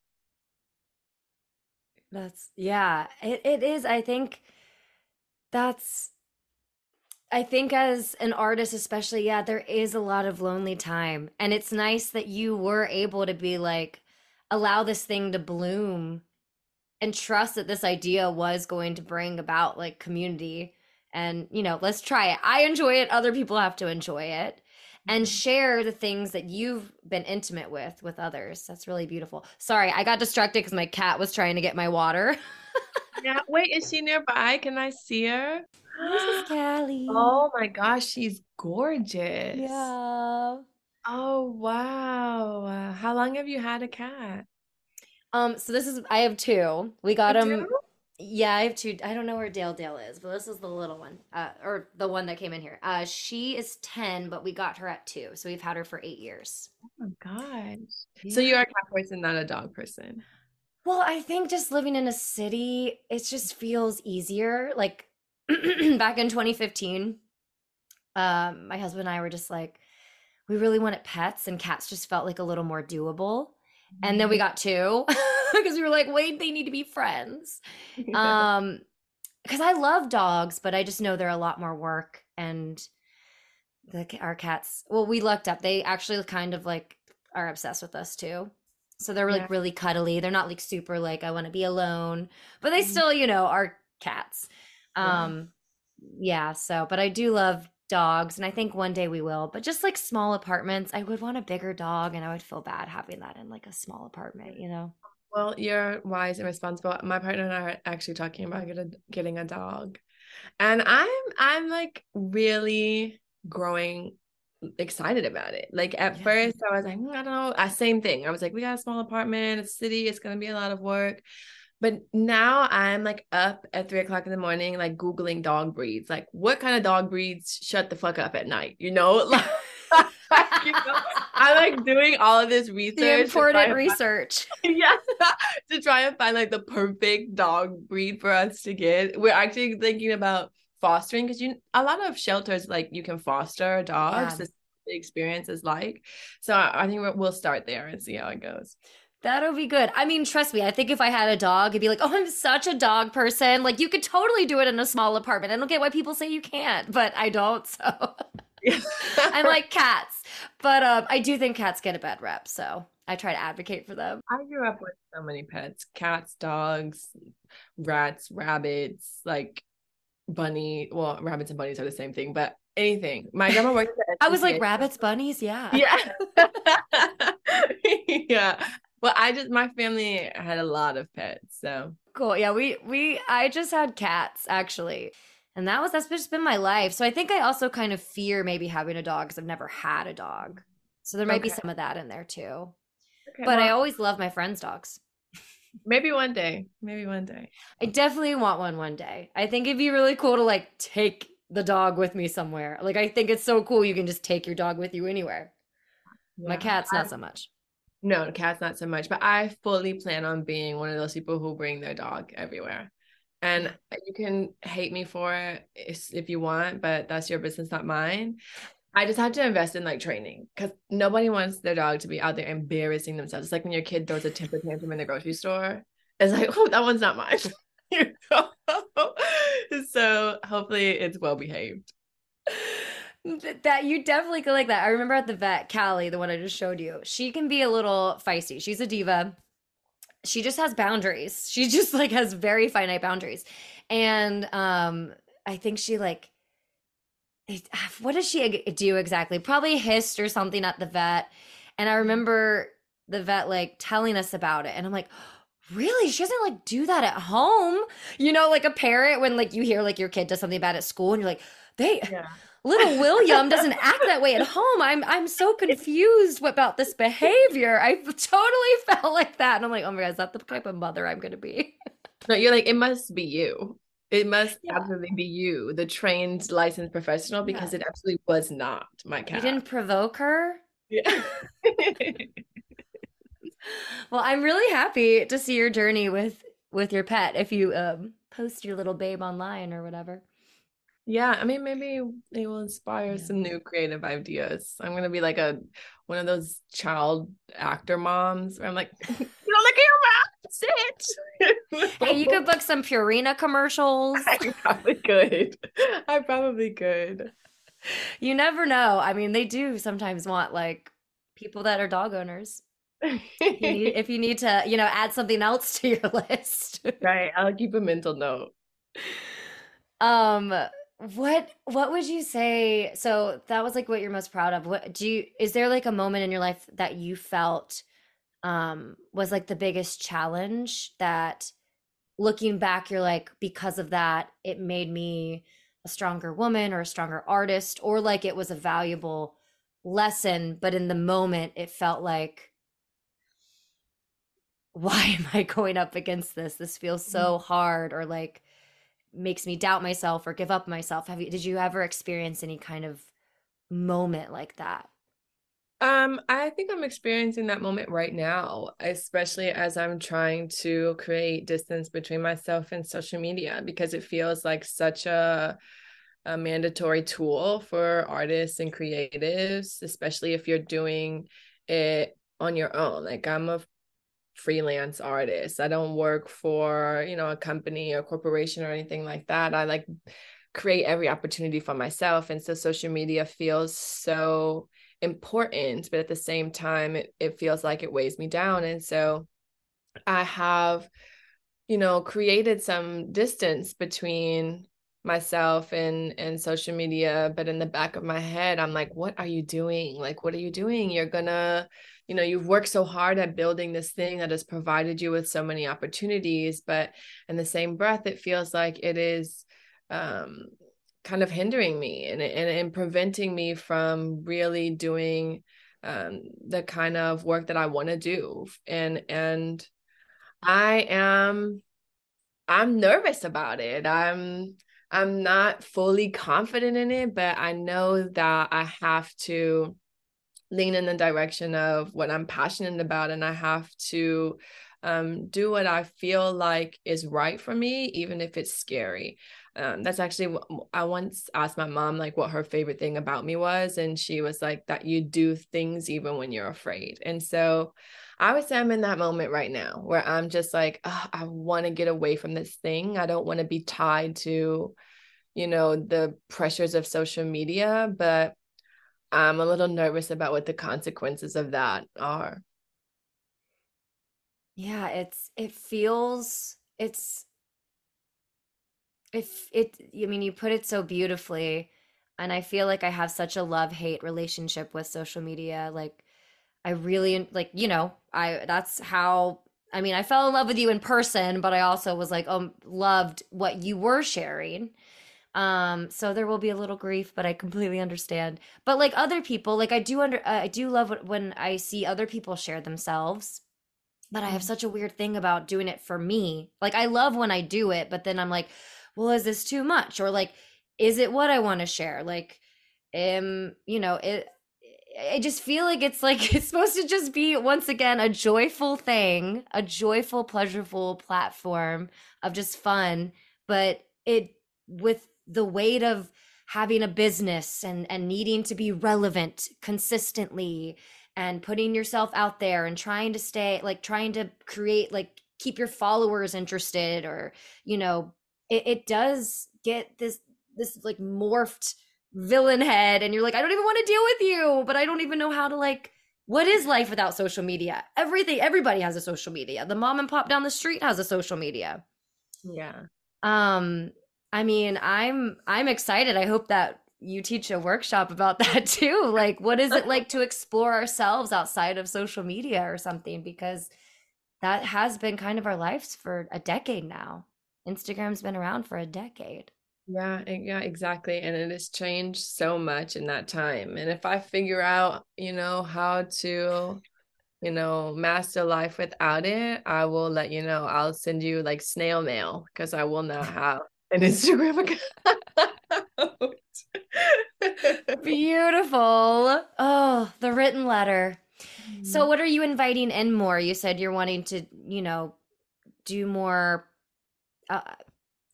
That's, yeah, it, it is. I think that's I think as an artist, especially, yeah, there is a lot of lonely time. And it's nice that you were able to be like, allow this thing to bloom and trust that this idea was going to bring about like community. And, you know, let's try it. I enjoy it. Other people have to enjoy it and mm-hmm. share the things that you've been intimate with with others. That's really beautiful. Sorry, I got distracted because my cat was trying to get my water. yeah. Wait, is she nearby? Can I see her? This is Callie. Oh my gosh, she's gorgeous. Yeah. Oh wow. How long have you had a cat? Um, so this is I have two. We got them. Yeah, I have two. I don't know where Dale Dale is, but this is the little one, uh, or the one that came in here. Uh, she is ten, but we got her at two, so we've had her for eight years. Oh my gosh! Yeah. So you're a cat person, not a dog person. Well, I think just living in a city, it just feels easier. Like back in 2015, um, my husband and I were just like, we really wanted pets, and cats just felt like a little more doable. And then we mm-hmm. got two because we were like, wait, they need to be friends. Um, because I love dogs, but I just know they're a lot more work. And the our cats, well, we looked up. They actually kind of like are obsessed with us too. So they're like yeah. really cuddly. They're not like super like I want to be alone, but they mm-hmm. still, you know, are cats. Um yeah. yeah, so but I do love dogs and I think one day we will, but just like small apartments, I would want a bigger dog and I would feel bad having that in like a small apartment, you know. Well, you're wise and responsible. My partner and I are actually talking about getting a dog. And I'm I'm like really growing excited about it. Like at yeah. first, I was like, mm, I don't know. I, same thing. I was like, we got a small apartment, a city. It's gonna be a lot of work. But now I'm like up at three o'clock in the morning, like googling dog breeds. Like, what kind of dog breeds shut the fuck up at night? You know, like, you know, I'm like doing all of this research. The important research. Yeah. to try and find like the perfect dog breed for us to get. We're actually thinking about fostering because you a lot of shelters like you can foster dogs. Yeah. The experience is like. So I, I think we'll start there and see how it goes. That'll be good. I mean, trust me, I think if I had a dog, it'd be like, oh, I'm such a dog person. Like, you could totally do it in a small apartment. I don't get why people say you can't, but I don't. So I'm like cats. But um, I do think cats get a bad rep. So I try to advocate for them. I grew up with so many pets cats, dogs, rats, rabbits, like bunny. Well, rabbits and bunnies are the same thing, but anything. My grandma worked I was like, rabbits, bunnies? Yeah. Yeah. yeah. Well, I just my family had a lot of pets, so cool. Yeah, we we I just had cats actually. And that was that's just been my life. So I think I also kind of fear maybe having a dog because I've never had a dog. So there might okay. be some of that in there too. Okay, but well, I always love my friends' dogs. Maybe one day. Maybe one day. I definitely want one one day. I think it'd be really cool to like take the dog with me somewhere. Like I think it's so cool you can just take your dog with you anywhere. Yeah, My cat's not I, so much. No, cats not so much, but I fully plan on being one of those people who bring their dog everywhere. And you can hate me for it if you want, but that's your business, not mine. I just have to invest in like training because nobody wants their dog to be out there embarrassing themselves. It's like when your kid throws a temper tantrum in the grocery store. It's like, oh, that one's not mine. so hopefully it's well behaved that you definitely go like that. I remember at the vet, Callie, the one I just showed you, she can be a little feisty. She's a diva. She just has boundaries. She just like has very finite boundaries. And um I think she like Ah, what does she do exactly? Probably hissed or something at the vet. And I remember the vet like telling us about it. And I'm like, really? She doesn't like do that at home. You know, like a parent when like you hear like your kid does something bad at school and you're like, they yeah little William doesn't act that way at home. I'm I'm so confused about this behavior. I totally felt like that. And I'm like, oh my god, is that the type of mother I'm gonna be? no, you're like, it must be you. It must yeah. absolutely be you, the trained licensed professional, because yeah. it absolutely was not my cat. You didn't provoke her? Yeah. well, I'm really happy to see your journey with with your pet if you um post your little babe online or whatever. Yeah, I mean, maybe they will inspire yeah. some new creative ideas. I'm gonna be like a one of those child actor moms where I'm like, you know, look at your mouth, sit. hey, you could book some Purina commercials. I probably could. I probably could. You never know. I mean, they do sometimes want like people that are dog owners. you need, if you need to, you know, add something else to your list. right. I'll keep a mental note. Um what what would you say? So that was like what you're most proud of. What do you is there like a moment in your life that you felt um was like the biggest challenge that looking back you're like because of that it made me a stronger woman or a stronger artist or like it was a valuable lesson but in the moment it felt like why am i going up against this? This feels mm-hmm. so hard or like makes me doubt myself or give up myself. Have you did you ever experience any kind of moment like that um i think i'm experiencing that moment right now especially as i'm trying to create distance between myself and social media because it feels like such a a mandatory tool for artists and creatives especially if you're doing it on your own like i'm a freelance artist. I don't work for, you know, a company or corporation or anything like that. I like create every opportunity for myself. And so social media feels so important, but at the same time, it, it feels like it weighs me down. And so I have, you know, created some distance between myself and and social media but in the back of my head i'm like what are you doing like what are you doing you're gonna you know you've worked so hard at building this thing that has provided you with so many opportunities but in the same breath it feels like it is um, kind of hindering me and, and, and preventing me from really doing um, the kind of work that I want to do and and I am I'm nervous about it I'm I'm not fully confident in it but I know that I have to lean in the direction of what I'm passionate about and I have to um, do what I feel like is right for me, even if it's scary. Um, that's actually I once asked my mom like what her favorite thing about me was, and she was like that you do things even when you're afraid. And so I would say I'm in that moment right now where I'm just like, I want to get away from this thing. I don't want to be tied to, you know, the pressures of social media, but I'm a little nervous about what the consequences of that are. Yeah, it's it feels it's if it I mean you put it so beautifully and I feel like I have such a love-hate relationship with social media like I really like you know, I that's how I mean, I fell in love with you in person, but I also was like, um, loved what you were sharing. Um, so there will be a little grief, but I completely understand. But like other people, like I do under, uh, I do love when I see other people share themselves but I have mm. such a weird thing about doing it for me. Like I love when I do it, but then I'm like, well, is this too much? Or like, is it what I want to share? Like, um, you know, it I just feel like it's like it's supposed to just be once again a joyful thing, a joyful, pleasurable platform of just fun, but it with the weight of having a business and and needing to be relevant consistently and putting yourself out there and trying to stay like trying to create like keep your followers interested or you know it, it does get this this like morphed villain head and you're like i don't even want to deal with you but i don't even know how to like what is life without social media everything everybody has a social media the mom and pop down the street has a social media yeah um i mean i'm i'm excited i hope that you teach a workshop about that too. Like, what is it like to explore ourselves outside of social media or something? Because that has been kind of our lives for a decade now. Instagram's been around for a decade. Yeah, yeah, exactly. And it has changed so much in that time. And if I figure out, you know, how to, you know, master life without it, I will let you know. I'll send you like snail mail because I will not have an Instagram account. Beautiful. Oh, the written letter. So, mm-hmm. what are you inviting in more? You said you're wanting to, you know, do more. Uh,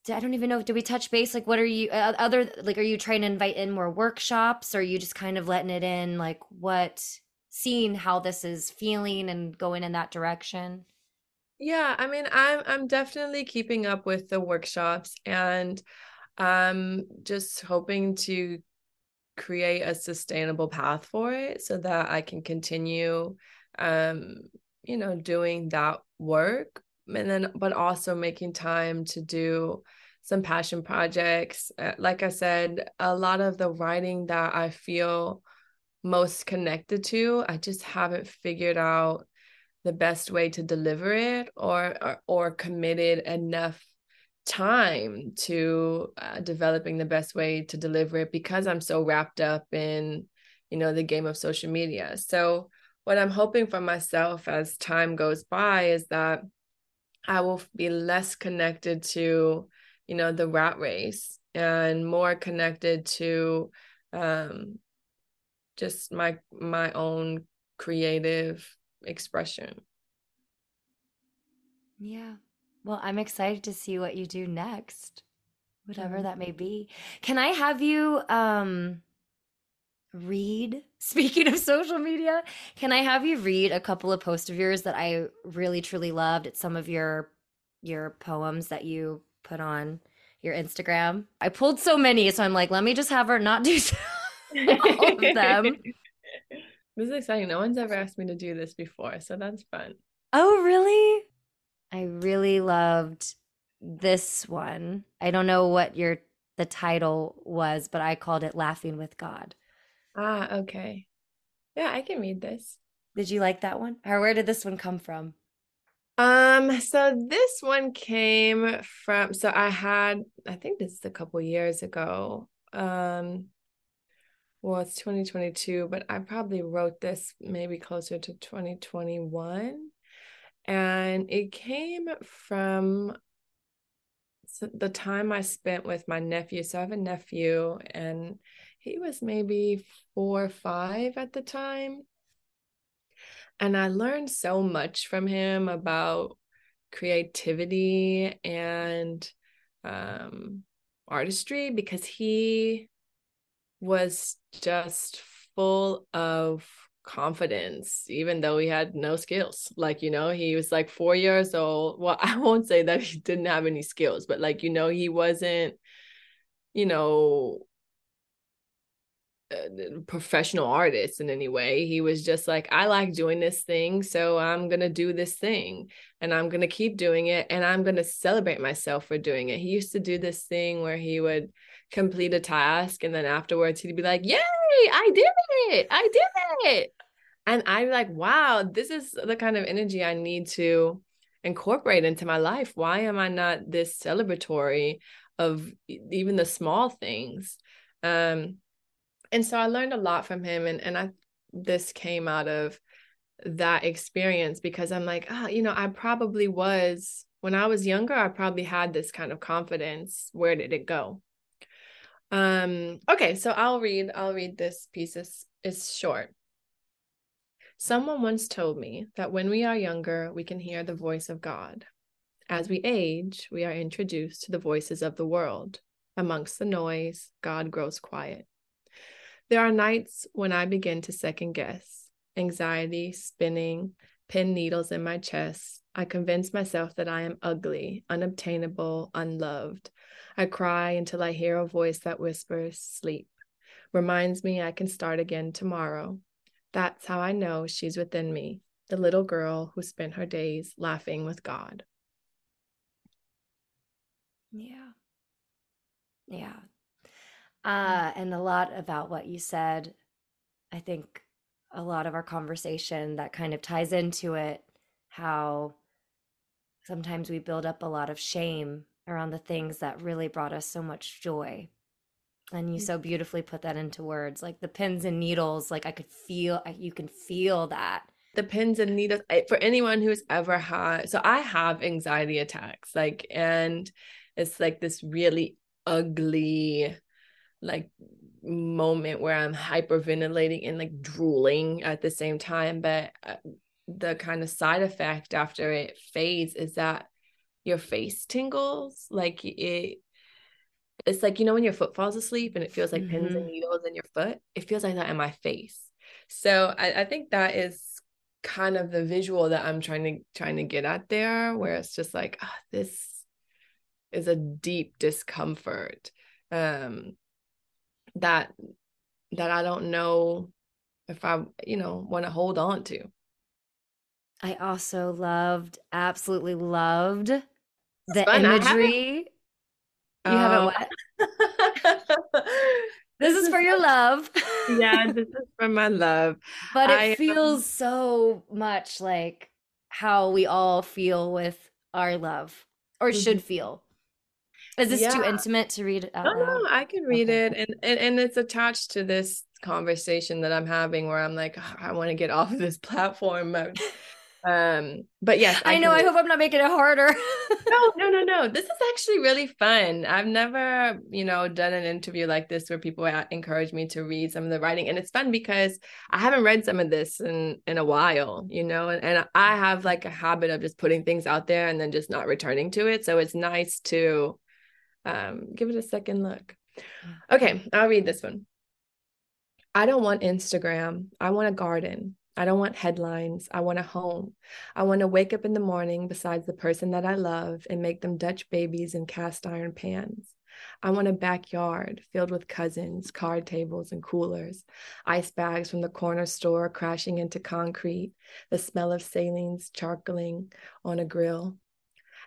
I don't even know. Do we touch base? Like, what are you uh, other like? Are you trying to invite in more workshops? Or are you just kind of letting it in? Like, what seeing how this is feeling and going in that direction? Yeah, I mean, I'm I'm definitely keeping up with the workshops and I'm just hoping to create a sustainable path for it so that I can continue um you know doing that work and then but also making time to do some passion projects uh, like I said a lot of the writing that I feel most connected to I just haven't figured out the best way to deliver it or or, or committed enough time to uh, developing the best way to deliver it because I'm so wrapped up in you know the game of social media. So what I'm hoping for myself as time goes by is that I will be less connected to you know the rat race and more connected to um just my my own creative expression. Yeah. Well, I'm excited to see what you do next, whatever mm-hmm. that may be. Can I have you um read. Speaking of social media can i have you read a couple of posts of yours that i really truly loved? It's some of your your poems that you put on your instagram. I pulled so many so i'm like let me just have her not do all of them. This is exciting. No one's ever asked me to do this before so that's fun. Oh really? I really loved this one. I don't know what your the title was, but I called it Laughing with God. Ah, okay. Yeah, I can read this. Did you like that one? Or where did this one come from? Um, so this one came from so I had I think this is a couple years ago. Um well, it's 2022, but I probably wrote this maybe closer to 2021 and it came from the time I spent with my nephew. So I have a nephew, and he was maybe four or five at the time. And I learned so much from him about creativity and um, artistry because he was just full of confidence even though he had no skills like you know he was like 4 years old well I won't say that he didn't have any skills but like you know he wasn't you know professional artist in any way. He was just like, I like doing this thing, so I'm going to do this thing and I'm going to keep doing it and I'm going to celebrate myself for doing it. He used to do this thing where he would complete a task and then afterwards he'd be like, Yay, I did it! I did it! And I'm like, wow, this is the kind of energy I need to incorporate into my life. Why am I not this celebratory of even the small things? Um, and so I learned a lot from him and and I this came out of that experience because I'm like, oh, you know, I probably was when I was younger, I probably had this kind of confidence. Where did it go? Um, okay, so I'll read, I'll read this piece. It's, it's short. Someone once told me that when we are younger, we can hear the voice of God. As we age, we are introduced to the voices of the world. Amongst the noise, God grows quiet. There are nights when I begin to second guess, anxiety spinning, pin needles in my chest. I convince myself that I am ugly, unobtainable, unloved. I cry until I hear a voice that whispers, sleep, reminds me I can start again tomorrow. That's how I know she's within me, the little girl who spent her days laughing with God. Yeah. Yeah. Uh, and a lot about what you said. I think a lot of our conversation that kind of ties into it how sometimes we build up a lot of shame around the things that really brought us so much joy. And you so beautifully put that into words like the pins and needles. Like I could feel, you can feel that. The pins and needles for anyone who's ever had. So I have anxiety attacks, like, and it's like this really ugly like moment where I'm hyperventilating and like drooling at the same time. But uh, the kind of side effect after it fades is that your face tingles. Like it, it's like, you know, when your foot falls asleep and it feels like mm-hmm. pins and mm-hmm. needles in your foot, it feels like that in my face. So I, I think that is kind of the visual that I'm trying to trying to get at there, where it's just like, oh, this is a deep discomfort. Um, that that I don't know if I, you know, want to hold on to. I also loved, absolutely loved the fun. imagery. You haven't what? this is for your love. yeah, this is for my love. But it I, um feels um, so much like how we all feel with our love or mm-hmm. should feel. Is this yeah. too intimate to read out no, No, I can read okay. it, and, and and it's attached to this conversation that I'm having, where I'm like, oh, I want to get off of this platform. um, but yes, I, I know. I hope I'm not making it harder. no, no, no, no. This is actually really fun. I've never, you know, done an interview like this where people encourage me to read some of the writing, and it's fun because I haven't read some of this in in a while, you know, and, and I have like a habit of just putting things out there and then just not returning to it. So it's nice to um, give it a second look. Okay, I'll read this one. I don't want Instagram. I want a garden. I don't want headlines. I want a home. I want to wake up in the morning beside the person that I love and make them Dutch babies in cast iron pans. I want a backyard filled with cousins, card tables, and coolers, ice bags from the corner store crashing into concrete, the smell of salines charcoaling on a grill,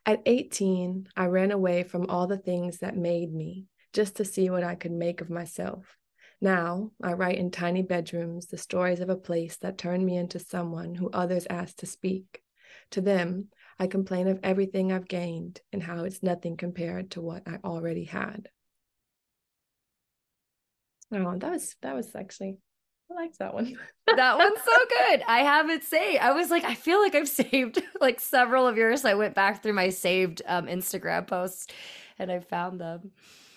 at 18, I ran away from all the things that made me just to see what I could make of myself. Now, I write in tiny bedrooms the stories of a place that turned me into someone who others asked to speak. To them, I complain of everything I've gained and how it's nothing compared to what I already had. Oh, that was that was actually I liked that one. that one's so good. I have it saved. I was like, I feel like I've saved like several of yours. I went back through my saved um, Instagram posts and I found them.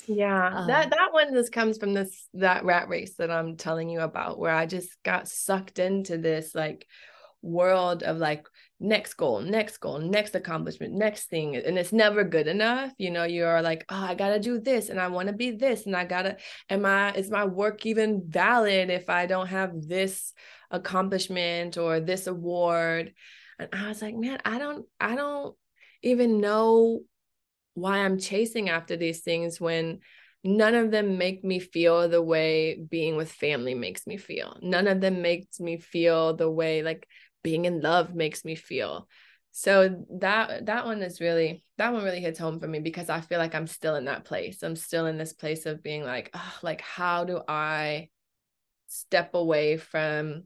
Yeah, um, that that one just comes from this that rat race that I'm telling you about, where I just got sucked into this like world of like next goal, next goal, next accomplishment, next thing. And it's never good enough. You know, you're like, oh, I gotta do this and I wanna be this and I gotta, am I, is my work even valid if I don't have this accomplishment or this award? And I was like, man, I don't, I don't even know why I'm chasing after these things when none of them make me feel the way being with family makes me feel. None of them makes me feel the way like being in love makes me feel. So that that one is really that one really hits home for me because i feel like i'm still in that place. I'm still in this place of being like oh, like how do i step away from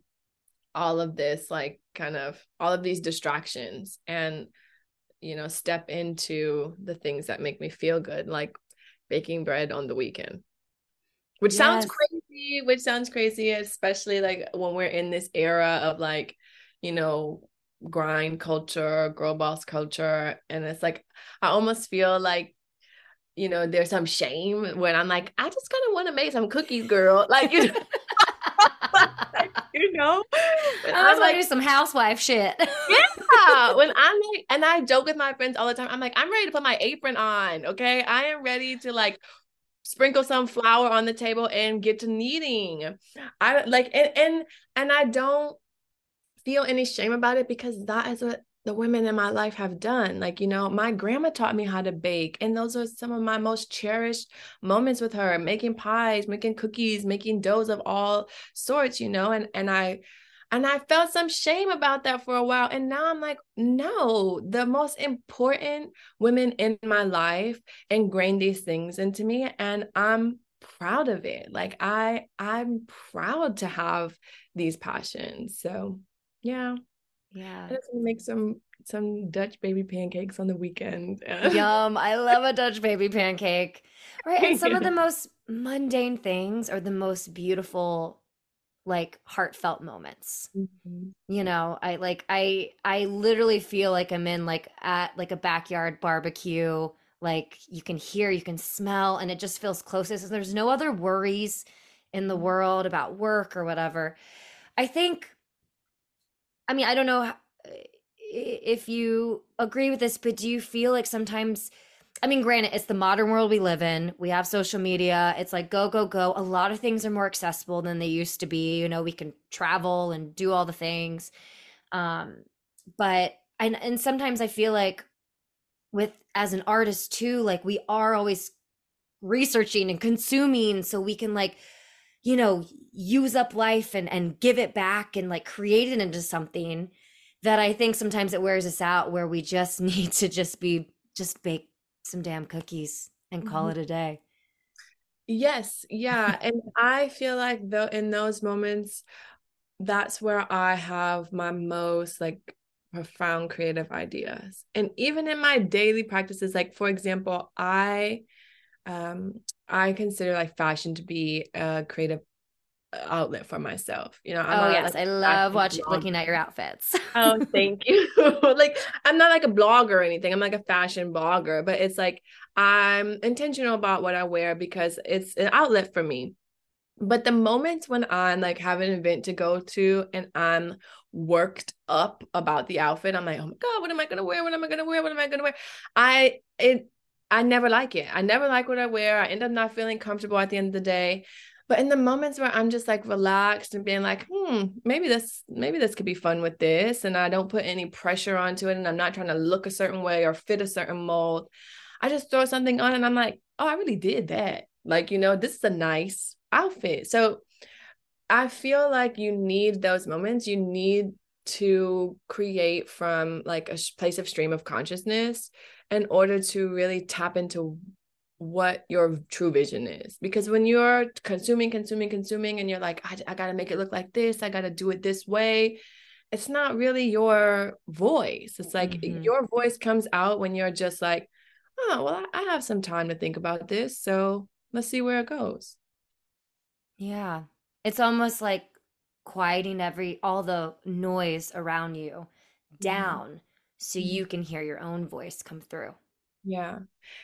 all of this like kind of all of these distractions and you know step into the things that make me feel good like baking bread on the weekend. Which yes. sounds crazy which sounds crazy especially like when we're in this era of like you know, grind culture, girl boss culture. And it's like, I almost feel like, you know, there's some shame when I'm like, I just kind of want to make some cookies, girl. Like, you know, you know? I am like, do some housewife shit. yeah. When I'm like, and I joke with my friends all the time, I'm like, I'm ready to put my apron on. Okay. I am ready to like sprinkle some flour on the table and get to kneading. I like and and and I don't feel any shame about it because that is what the women in my life have done. Like, you know, my grandma taught me how to bake, and those are some of my most cherished moments with her, making pies, making cookies, making doughs of all sorts, you know, and and I and I felt some shame about that for a while. And now I'm like, no, the most important women in my life ingrained these things into me. And I'm proud of it. Like I I'm proud to have these passions. So yeah. Yeah. Just make some some Dutch baby pancakes on the weekend. Yum. I love a Dutch baby pancake. Right. And some of the most mundane things are the most beautiful, like heartfelt moments. Mm-hmm. You know, I like I I literally feel like I'm in like at like a backyard barbecue. Like you can hear, you can smell, and it just feels closest. And there's no other worries in the mm-hmm. world about work or whatever. I think I mean, I don't know if you agree with this, but do you feel like sometimes, I mean, granted, it's the modern world we live in. We have social media. It's like go, go, go. A lot of things are more accessible than they used to be. You know, we can travel and do all the things. Um, but, and, and sometimes I feel like with, as an artist too, like we are always researching and consuming so we can like, you know use up life and and give it back and like create it into something that i think sometimes it wears us out where we just need to just be just bake some damn cookies and call mm-hmm. it a day. Yes. Yeah. And i feel like though in those moments that's where i have my most like profound creative ideas. And even in my daily practices like for example i um I consider like fashion to be a creative uh, outlet for myself. You know, I'm oh yes, like, I love watching looking at your outfits. oh, thank you. like I'm not like a blogger or anything. I'm like a fashion blogger, but it's like I'm intentional about what I wear because it's an outlet for me. But the moments when I'm like have an event to go to and I'm worked up about the outfit, I'm like, oh my God, what am I gonna wear? What am I gonna wear? What am I gonna wear? I it I never like it. I never like what I wear. I end up not feeling comfortable at the end of the day. But in the moments where I'm just like relaxed and being like, hmm, maybe this, maybe this could be fun with this, and I don't put any pressure onto it, and I'm not trying to look a certain way or fit a certain mold. I just throw something on, and I'm like, oh, I really did that. Like, you know, this is a nice outfit. So I feel like you need those moments. You need to create from like a place of stream of consciousness in order to really tap into what your true vision is. Because when you're consuming consuming consuming and you're like I, I gotta make it look like this i gotta do it this way it's not really your voice. It's like mm-hmm. your voice comes out when you're just like oh well I, I have some time to think about this so let's see where it goes. Yeah. It's almost like quieting every all the noise around you mm-hmm. down. mm-hmm so you can hear your own voice come through. Yeah.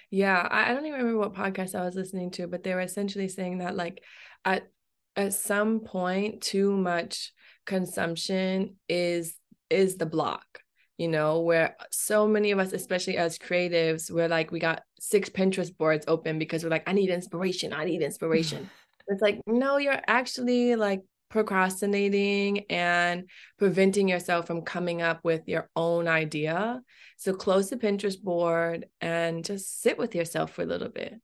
Yeah. I, I don't even remember what podcast I was listening to, but they were essentially saying that like at at some point too much consumption is is the block you know where so many of us especially as creatives we're like we got six pinterest boards open because we're like i need inspiration i need inspiration it's like no you're actually like procrastinating and preventing yourself from coming up with your own idea so close the pinterest board and just sit with yourself for a little bit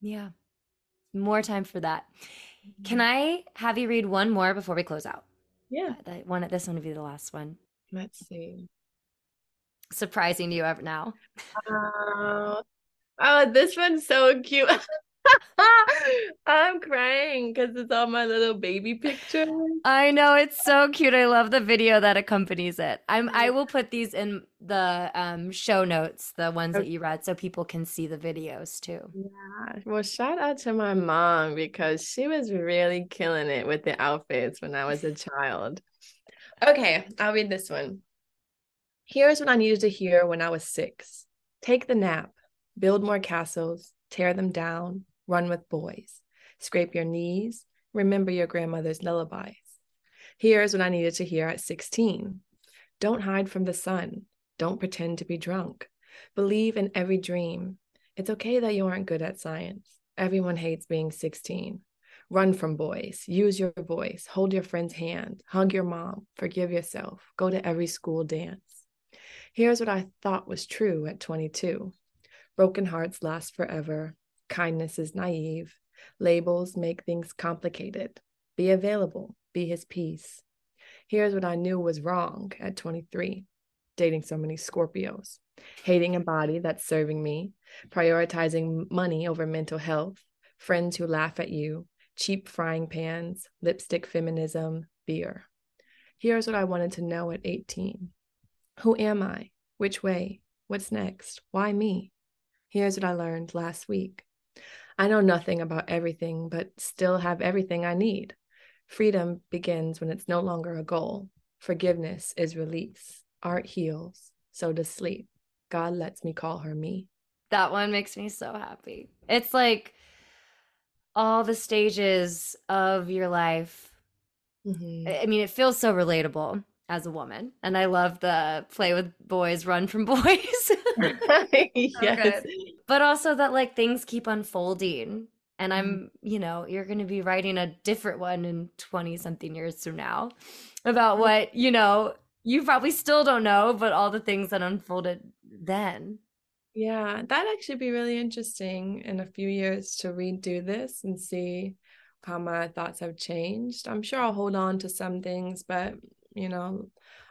yeah more time for that can mm-hmm. i have you read one more before we close out yeah I want this one to be the last one Let's see. Surprising you ever now? Uh, oh, this one's so cute. I'm crying because it's all my little baby pictures. I know it's so cute. I love the video that accompanies it. I'm I will put these in the um, show notes, the ones okay. that you read, so people can see the videos too. Yeah. Well, shout out to my mom because she was really killing it with the outfits when I was a child. Okay, I'll read this one. Here's what I needed to hear when I was six take the nap, build more castles, tear them down, run with boys, scrape your knees, remember your grandmother's lullabies. Here's what I needed to hear at 16 don't hide from the sun, don't pretend to be drunk, believe in every dream. It's okay that you aren't good at science. Everyone hates being 16. Run from boys, use your voice, hold your friend's hand, hug your mom, forgive yourself, go to every school dance. Here's what I thought was true at 22 broken hearts last forever, kindness is naive, labels make things complicated. Be available, be his peace. Here's what I knew was wrong at 23 dating so many Scorpios, hating a body that's serving me, prioritizing money over mental health, friends who laugh at you, cheap frying pans, lipstick feminism, beer. Here's what I wanted to know at 18 Who am I? Which way? What's next? Why me? Here's what I learned last week. I know nothing about everything, but still have everything I need. Freedom begins when it's no longer a goal. Forgiveness is release. Art heals. So does sleep. God lets me call her me. That one makes me so happy. It's like all the stages of your life. Mm-hmm. I mean, it feels so relatable as a woman. And I love the play with boys, run from boys. yes. But also that like things keep unfolding. And I'm, mm-hmm. you know, you're going to be writing a different one in 20 something years from now about mm-hmm. what, you know, you probably still don't know, but all the things that unfolded then. Yeah, that'd actually be really interesting in a few years to redo this and see how my thoughts have changed. I'm sure I'll hold on to some things, but you know,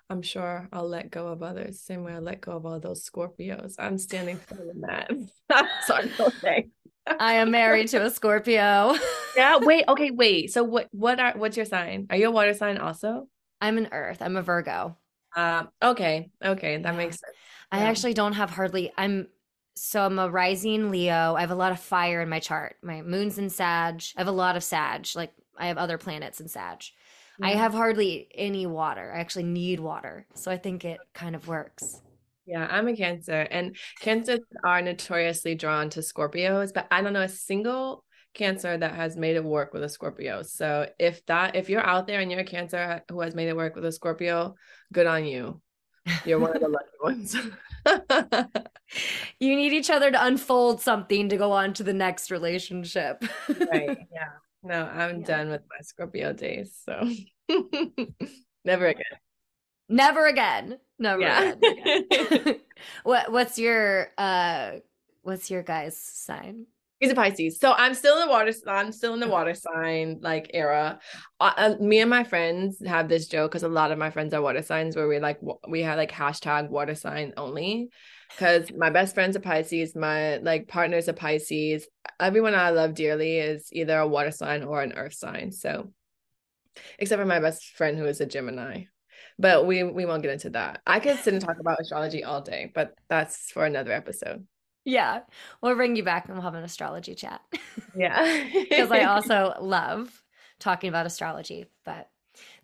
I'm sure I'll let go of others. Same way I let go of all those Scorpios. I'm standing firm in that. Sorry, okay. I am married to a Scorpio. yeah. Wait. Okay. Wait. So what? What are? What's your sign? Are you a water sign also? I'm an Earth. I'm a Virgo. Um. Uh, okay. Okay. That yeah. makes sense. I yeah. actually don't have hardly. I'm so I'm a rising Leo. I have a lot of fire in my chart. My moon's in Sag. I have a lot of Sag. Like I have other planets in Sag. I have hardly any water. I actually need water. So I think it kind of works. Yeah, I'm a Cancer, and Cancers are notoriously drawn to Scorpios, but I don't know a single Cancer that has made it work with a Scorpio. So if that, if you're out there and you're a Cancer who has made it work with a Scorpio, good on you. You're one of the lucky ones. you need each other to unfold something to go on to the next relationship. right. Yeah. No, I'm yeah. done with my Scorpio days. So never again. Never again. Never yeah. again. what what's your uh what's your guy's sign? He's a Pisces. So I'm still in the water. I'm still in the water sign like era. Uh, uh, me and my friends have this joke because a lot of my friends are water signs where we like we have like hashtag water sign only. Because my best friend's a Pisces, my like partner's a Pisces. Everyone I love dearly is either a water sign or an earth sign. So, except for my best friend who is a Gemini, but we we won't get into that. I could sit and talk about astrology all day, but that's for another episode. Yeah. We'll bring you back and we'll have an astrology chat. Yeah. Because I also love talking about astrology. But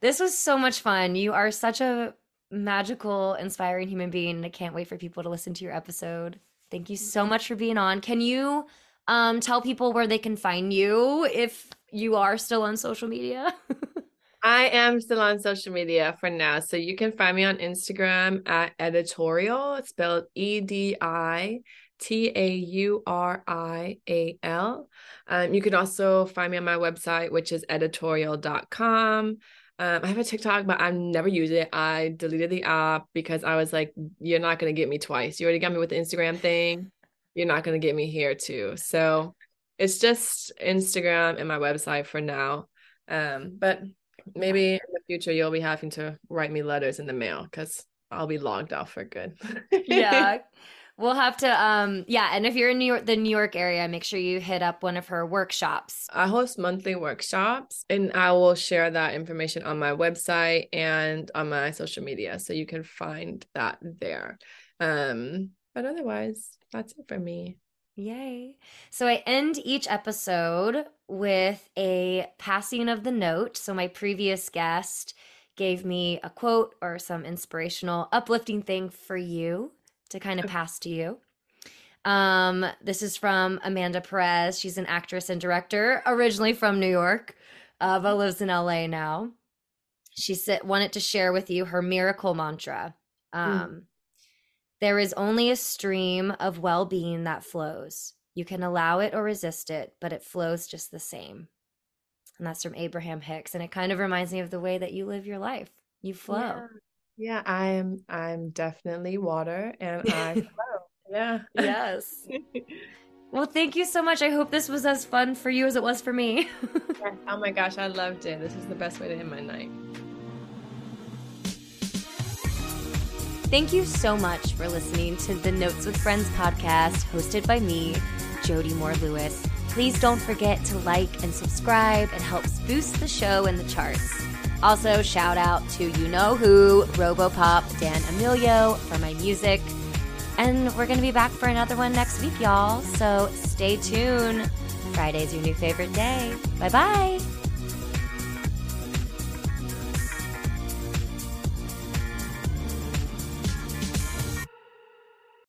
this was so much fun. You are such a magical, inspiring human being. And I can't wait for people to listen to your episode. Thank you so much for being on. Can you um, tell people where they can find you if you are still on social media? I am still on social media for now. So you can find me on Instagram at Editaurial. It's spelled E D I T A U R I A L. Um, you can also find me on my website, which is Editaurial.com. Um, I have a TikTok, but I never use it. I deleted the app because I was like, you're not going to get me twice. You already got me with the Instagram thing. You're not going to get me here too. So it's just Instagram and my website for now. Um, but maybe in the future, you'll be having to write me letters in the mail because I'll be logged off for good. yeah. We'll have to um yeah, and if you're in New York the New York area, make sure you hit up one of her workshops. I host monthly workshops and I will share that information on my website and on my social media so you can find that there. Um but otherwise, that's it for me. Yay. So I end each episode with a passing of the note. So my previous guest gave me a quote or some inspirational, uplifting thing for you to kind of pass to you. Um, this is from Amanda Perez. She's an actress and director, originally from New York, uh, but lives in LA now. She said, wanted to share with you her miracle mantra. Hmm. Um, mm. There is only a stream of well being that flows. You can allow it or resist it, but it flows just the same. And that's from Abraham Hicks. And it kind of reminds me of the way that you live your life. You flow. Yeah. Yeah, I'm I'm definitely water and I flow. Yeah. Yes. well, thank you so much. I hope this was as fun for you as it was for me. oh my gosh, I loved it. This is the best way to end my night. Thank you so much for listening to the Notes with Friends podcast hosted by me, Jodi Moore Lewis. Please don't forget to like and subscribe. It helps boost the show in the charts. Also, shout out to you know who, Robopop, Dan Emilio for my music. And we're going to be back for another one next week, y'all. So stay tuned. Friday's your new favorite day. Bye bye.